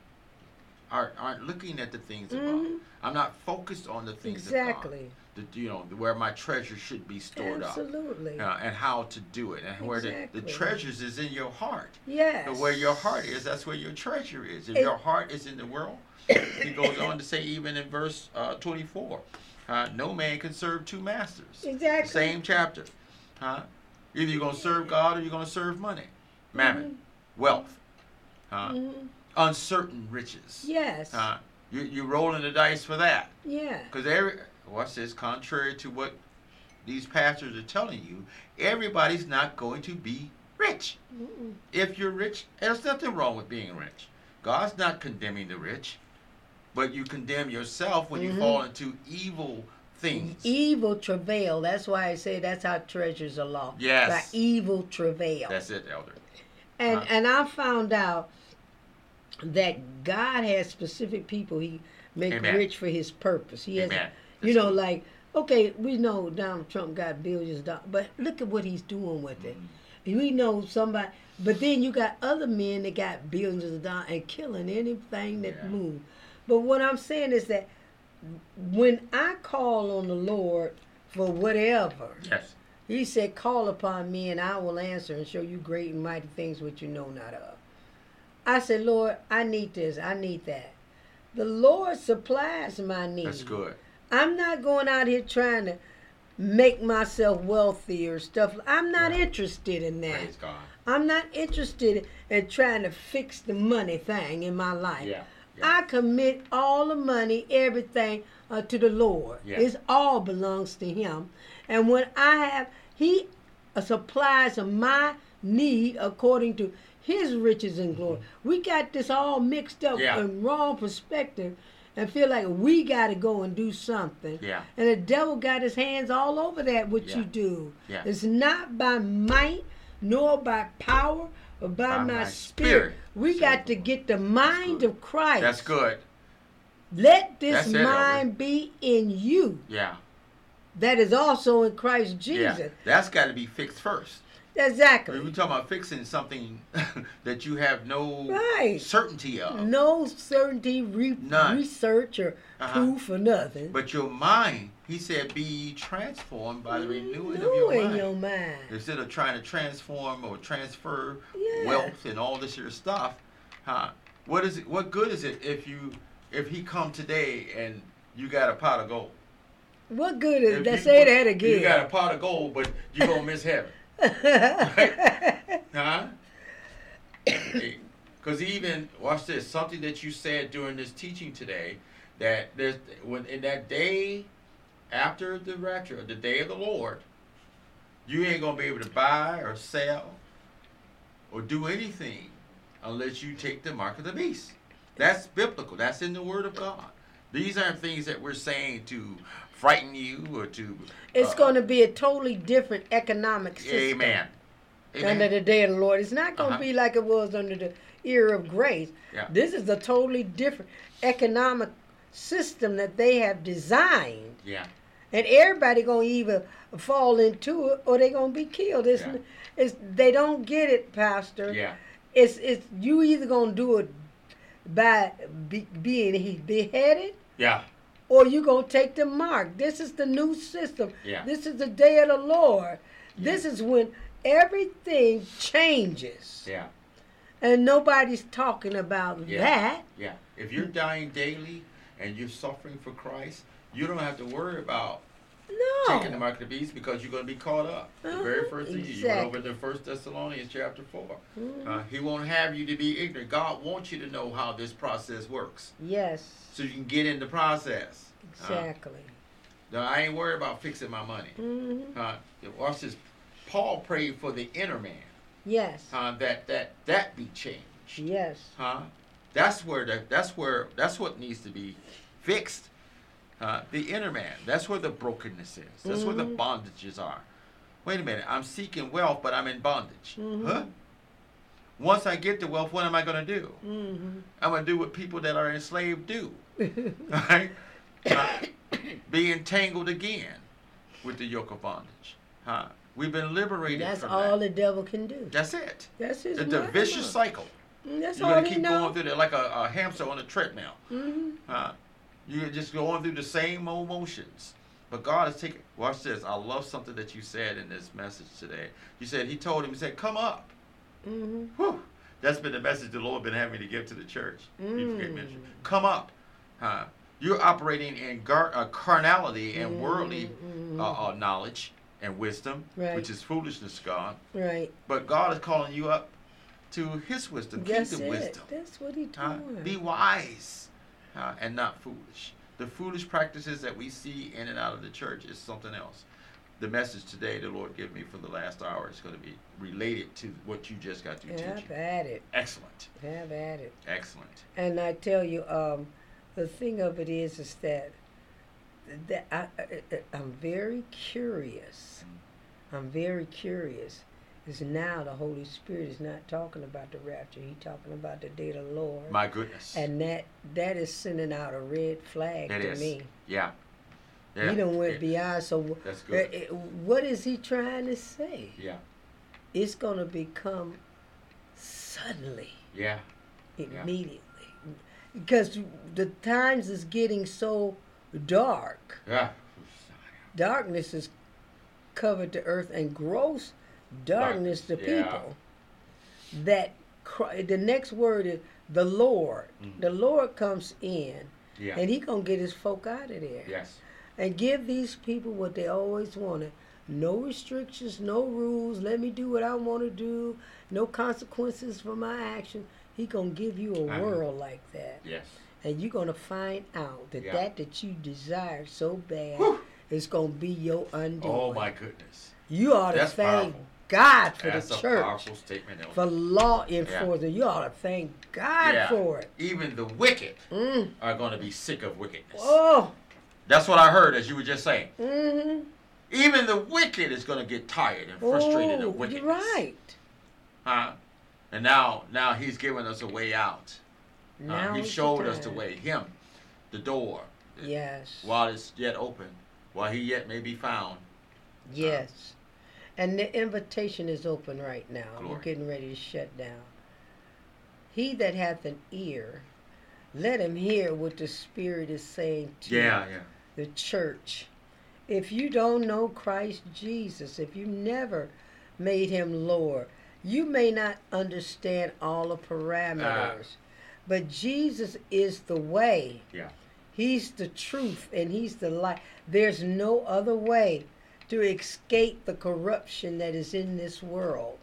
are aren't looking at the things above. Mhm. I'm not focused on the things Exactly. of God. The, you know where my treasure should be stored Absolutely. up, uh, and how to do it, and where the, Exactly. the treasures is in your heart. Yes. But where your heart is, that's where your treasure is. If It- your heart is in the world, he goes on to say, even in verse uh, 24, uh, no man can serve two masters. Exactly. Same chapter. Huh? Either you're going to serve God or you're going to serve money, mammon, wealth, huh? Mhm. uncertain riches. Yes. Huh? You, you're rolling the dice for that. yeah. Because every, what's this? Contrary to what these pastors are telling you, everybody's not going to be rich. Mm-mm. If you're rich, there's nothing wrong with being rich. God's not condemning the rich, but you condemn yourself when you Mhm. fall into evil things. Evil travail. That's why I say that's how treasures are lost. Yes. By evil travail. That's it, elder. And and I found out that God has specific people He make Amen. rich for His purpose. He has, you know, like okay, we know Donald Trump got billions of dollars, but look at what he's doing with it. Mm-hmm. We know somebody, but then you got other men that got billions of dollars and killing anything that Yeah. moves. But what I'm saying is that when I call on the Lord for whatever, Yes. He said, Call upon me and I will answer and show you great and mighty things which you know not of. I said, Lord, I need this, I need that. The Lord supplies my needs. That's good. I'm not going out here trying to make myself wealthy or stuff. I'm not Yeah. interested in that. Praise God. I'm not interested in trying to fix the money thing in my life. Yeah. yeah. I commit all the money, everything uh, to the Lord. Yeah. It all belongs to Him. And when I have, He uh, supplies my need according to His riches and glory. We got this all mixed up Mm-hmm. Yeah. in wrong perspective and feel like we got to go and do something. Yeah. And the devil got his hands all over that, what Yeah. you do. Yeah. It's not by might nor by power, but by, By my, my spirit. spirit. We So- got to get the mind of Christ. That's good. Let this That's it, Elder. mind be in you Yeah. That is also in Christ Jesus. Yeah. That's got to be fixed first. Exactly. We're talking about fixing something that you have no Right. certainty of. No certainty, re- research, or Uh-huh. proof, or nothing. But your mind, he said, be transformed by the renewing of your Renewing mind. your mind. Instead of trying to transform or transfer Yeah. wealth and all this here stuff, huh? What is it? What good is it if you if he come today and you got a pot of gold? What good is If that? Say that again. You got a pot of gold, but you're gonna miss heaven, huh? Because even watch this, something that you said during this teaching today, that there's when in that day after the rapture, the day of the Lord, you ain't gonna be able to buy or sell or do anything unless you take the mark of the beast. That's biblical. That's in the Word of God. These aren't things that we're saying to frighten you or to. it's uh, going to be a totally different economic system. Amen. Under the day of the Lord. It's not going to Uh-huh. be like it was under the era of grace. Yeah. This is a totally different economic system that they have designed. Yeah. And everybody going to either fall into it or they going to be killed. It's, Yeah. it's, they don't get it, Pastor. Yeah. It's, it's you either going to do it by be, being beheaded Yeah. Or you going to take the mark. This is the new system. Yeah. This is the day of the Lord. This is when everything changes. Yeah. And nobody's talking about Yeah. that. Yeah. If you're dying daily and you're suffering for Christ, you don't have to worry about No. taking the mark of the beast because you're going to be caught up. The very Uh-huh, first thing you went exactly. over to First Thessalonians chapter 4. Mhm. Uh, he won't have you to be ignorant. God wants you to know how this process works yes. so you can get in the process. Uh, Exactly. now, I ain't worried about fixing my money. hmm Uh, watch this. Paul prayed for the inner man Yes. uh, that that that be changed. Yes. Huh? That's where the, that's where that's what needs to be fixed. Uh, the inner man. That's where the brokenness is. That's where the Mhm. bondages are. Wait a minute. I'm seeking wealth, but I'm in bondage. Mhm. Huh? Once I get the wealth, what am I going to do? Mm-hmm. I'm going to do what people that are enslaved do. Right? Uh, be entangled again with the yoke of bondage. Huh? We've been liberated That's all that. the devil can do. That's it. That's his It's a vicious cycle. Mm, That's You're all going to keep know. going through that like a, a hamster on a treadmill. hmm Huh? You're just going through the same old motions. But God is taking. Watch this. I love something that you said in this message today. You said He told him. He said, "Come up." hmm Whew. That's been the message the Lord been having me to give to the church. Mm. Come up. Huh? You're operating in gar- uh, carnality and worldly Mhm. uh, uh, knowledge and wisdom, Right. which is foolishness, God. Right. But God is calling you up to His wisdom. That's the it. wisdom. That's what he Huh? Be wise uh, and not foolish. The foolish practices that we see in and out of the church is something else. The message today the Lord gave me for the last hour is going to be related to what you just got through Have teaching. at it. Excellent. Have at it. Excellent. And I tell you, um, the thing of it is, is that that I, I, I'm very curious. I'm very curious. Is now the Holy Spirit is not talking about the rapture. He's talking about the day of the Lord. My goodness. and that that is sending out a red flag It to is. me. Yeah. Yeah. He done went yeah. beyond. So That's good. uh, what is he trying to say? Yeah. It's going to become suddenly, Yeah. immediately, because the times is getting so dark. Yeah. Darkness is covered the earth, and gross darkness to yeah. people. That the next word is the Lord. Mhm. The Lord comes in, Yeah. and He gonna get His folk out of there. yes. and give these people what they always wanted. No restrictions, no rules. Let me do what I want to do. No consequences for my action. He gonna give you a Uh-huh. world like that, Yes. and you're gonna find out that Yeah. that that you desire so bad Whew. is gonna be your undoing. Oh my goodness. You ought to thank powerful. God for That's the a church, powerful statement. Elder. for law enforcement. You ought to thank God Yeah. for it. Even the wicked Mm. are going to be sick of wickedness. Oh. That's what I heard as you were just saying. Mm-hmm. Even the wicked is going to get tired and frustrated oh, of wickedness. you're right. Huh? And now, now he's giving us a way out. Uh, Now he is the showed us the way. Him, the door. Yes. While it's yet open, while he yet may be found. Yes. And the invitation is open right now. We're getting ready to shut down. He that hath an ear, let him hear what the Spirit is saying to Yeah, yeah. the church. If you don't know Christ Jesus, if you never made him Lord, you may not understand all the parameters. Ah. but Jesus is the way. Yeah. He's the truth and he's the light. There's no other way to escape the corruption that is in this world.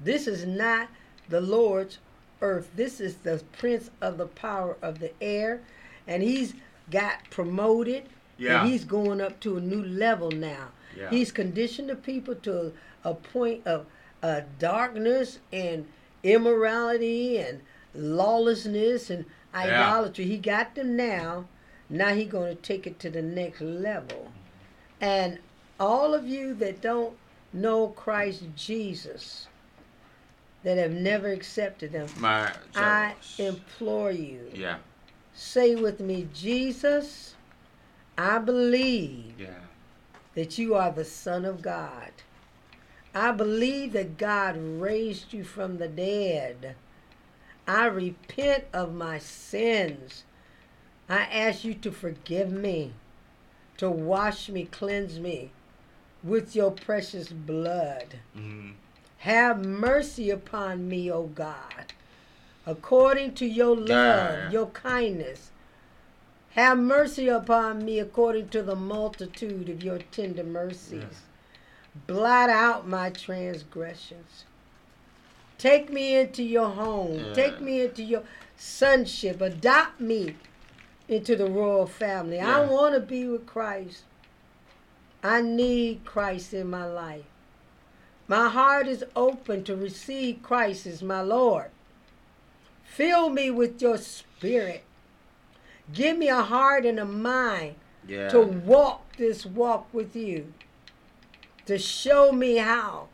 This is not the Lord's earth. This is the prince of the power of the air. And he's got promoted. Yeah. And he's going up to a new level now. Yeah. He's conditioned the people to a point of uh, darkness and immorality and lawlessness and idolatry. He got them now. Now he's going to take it to the next level. And all of you that don't know Christ Jesus, that have never accepted him, My. I implore you, yeah. say with me, Jesus, I believe Yeah. that you are the Son of God. I believe that God raised you from the dead. I repent of my sins. I ask you to forgive me, to wash me, cleanse me with your precious blood. hmm Have mercy upon me, O God, according to your love, Yeah. your kindness. Have mercy upon me according to the multitude of your tender mercies. Yes. Blot out my transgressions. Take me into your home. Yeah. Take me into your sonship. Adopt me into the royal family. I want to be with Christ. I need Christ in my life. My heart is open to receive Christ as my Lord. Fill me with your spirit. Give me a heart and a mind Yeah. to walk this walk with you, to show me how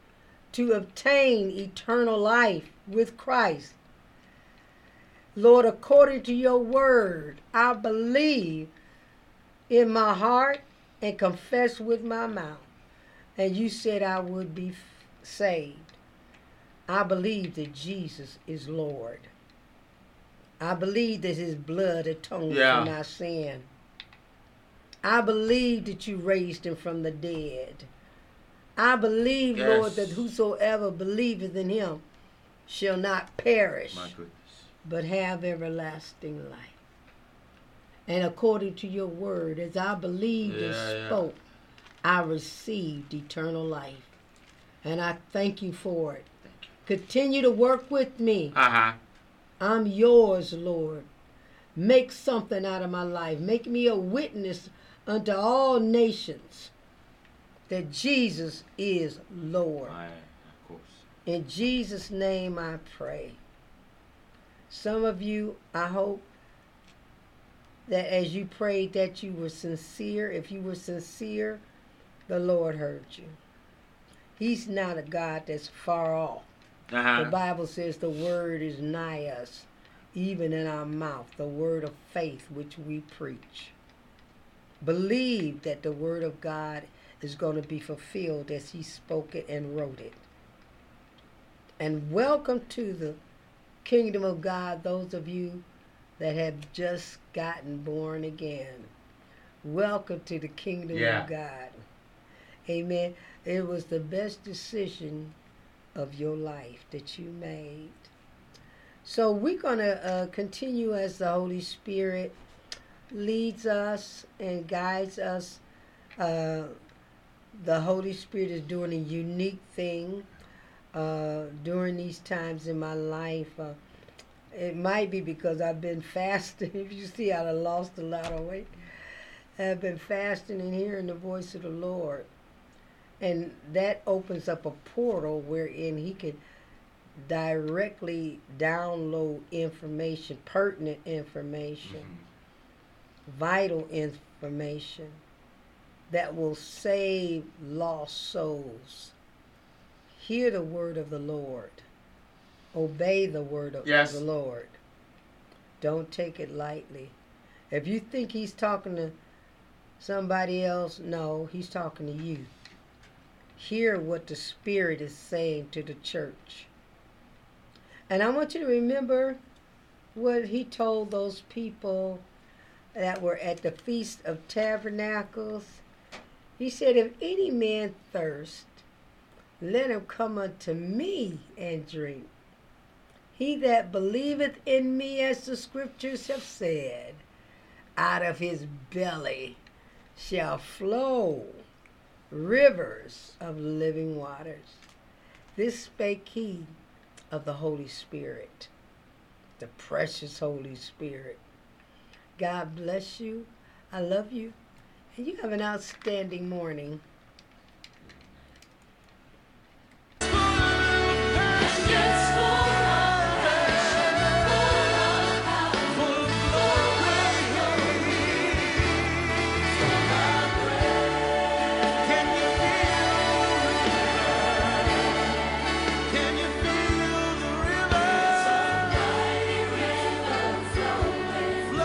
to obtain eternal life with Christ. Lord, according to your word, I believe in my heart and confess with my mouth. And you said I would be saved. I believe that Jesus is Lord. I believe that his blood atoned Yeah. for my sin. I believe that you raised him from the dead. I believe, Lord, that whosoever believeth in him shall not perish, but have everlasting life. And according to your word, as I believed and Yeah, yeah. spoke, I received eternal life. And I thank you for it. Thank you. Continue to work with me. Uh huh. I'm yours, Lord. Make something out of my life. Make me a witness unto all nations that Jesus is Lord. I, of course. In Jesus' name I pray. Some of you, I hope that as you prayed that you were sincere. If you were sincere, the Lord heard you. He's not a God that's far off. Uh huh. The Bible says the word is nigh us, even in our mouth, the word of faith which we preach. Believe that the word of God is going to be fulfilled as he spoke it and wrote it. And welcome to the kingdom of God, those of you that have just gotten born again. Welcome to the kingdom Yeah. of God. Amen. It was the best decision of your life that you made. So we're going to uh, continue as the Holy Spirit leads us and guides us. Uh, the Holy Spirit is doing a unique thing uh, during these times in my life. It might be because I've been fasting. If you see, I done lost a lot of weight. I've been fasting and hearing the voice of the Lord. And that opens up a portal wherein He can directly download information, pertinent information, mm-hmm. vital information that will save lost souls. Hear the word of the Lord. Obey the word of Yes. the Lord. Don't take it lightly. If you think he's talking to somebody else, no, he's talking to you. Hear what the Spirit is saying to the church. And I want you to remember what he told those people that were at the Feast of Tabernacles. He said, If any man thirst, let him come unto me and drink. He that believeth in me, as the scriptures have said, out of his belly shall flow rivers of living waters. This spake he of the Holy Spirit, the precious Holy Spirit. God bless you. I love you. And you have an outstanding morning.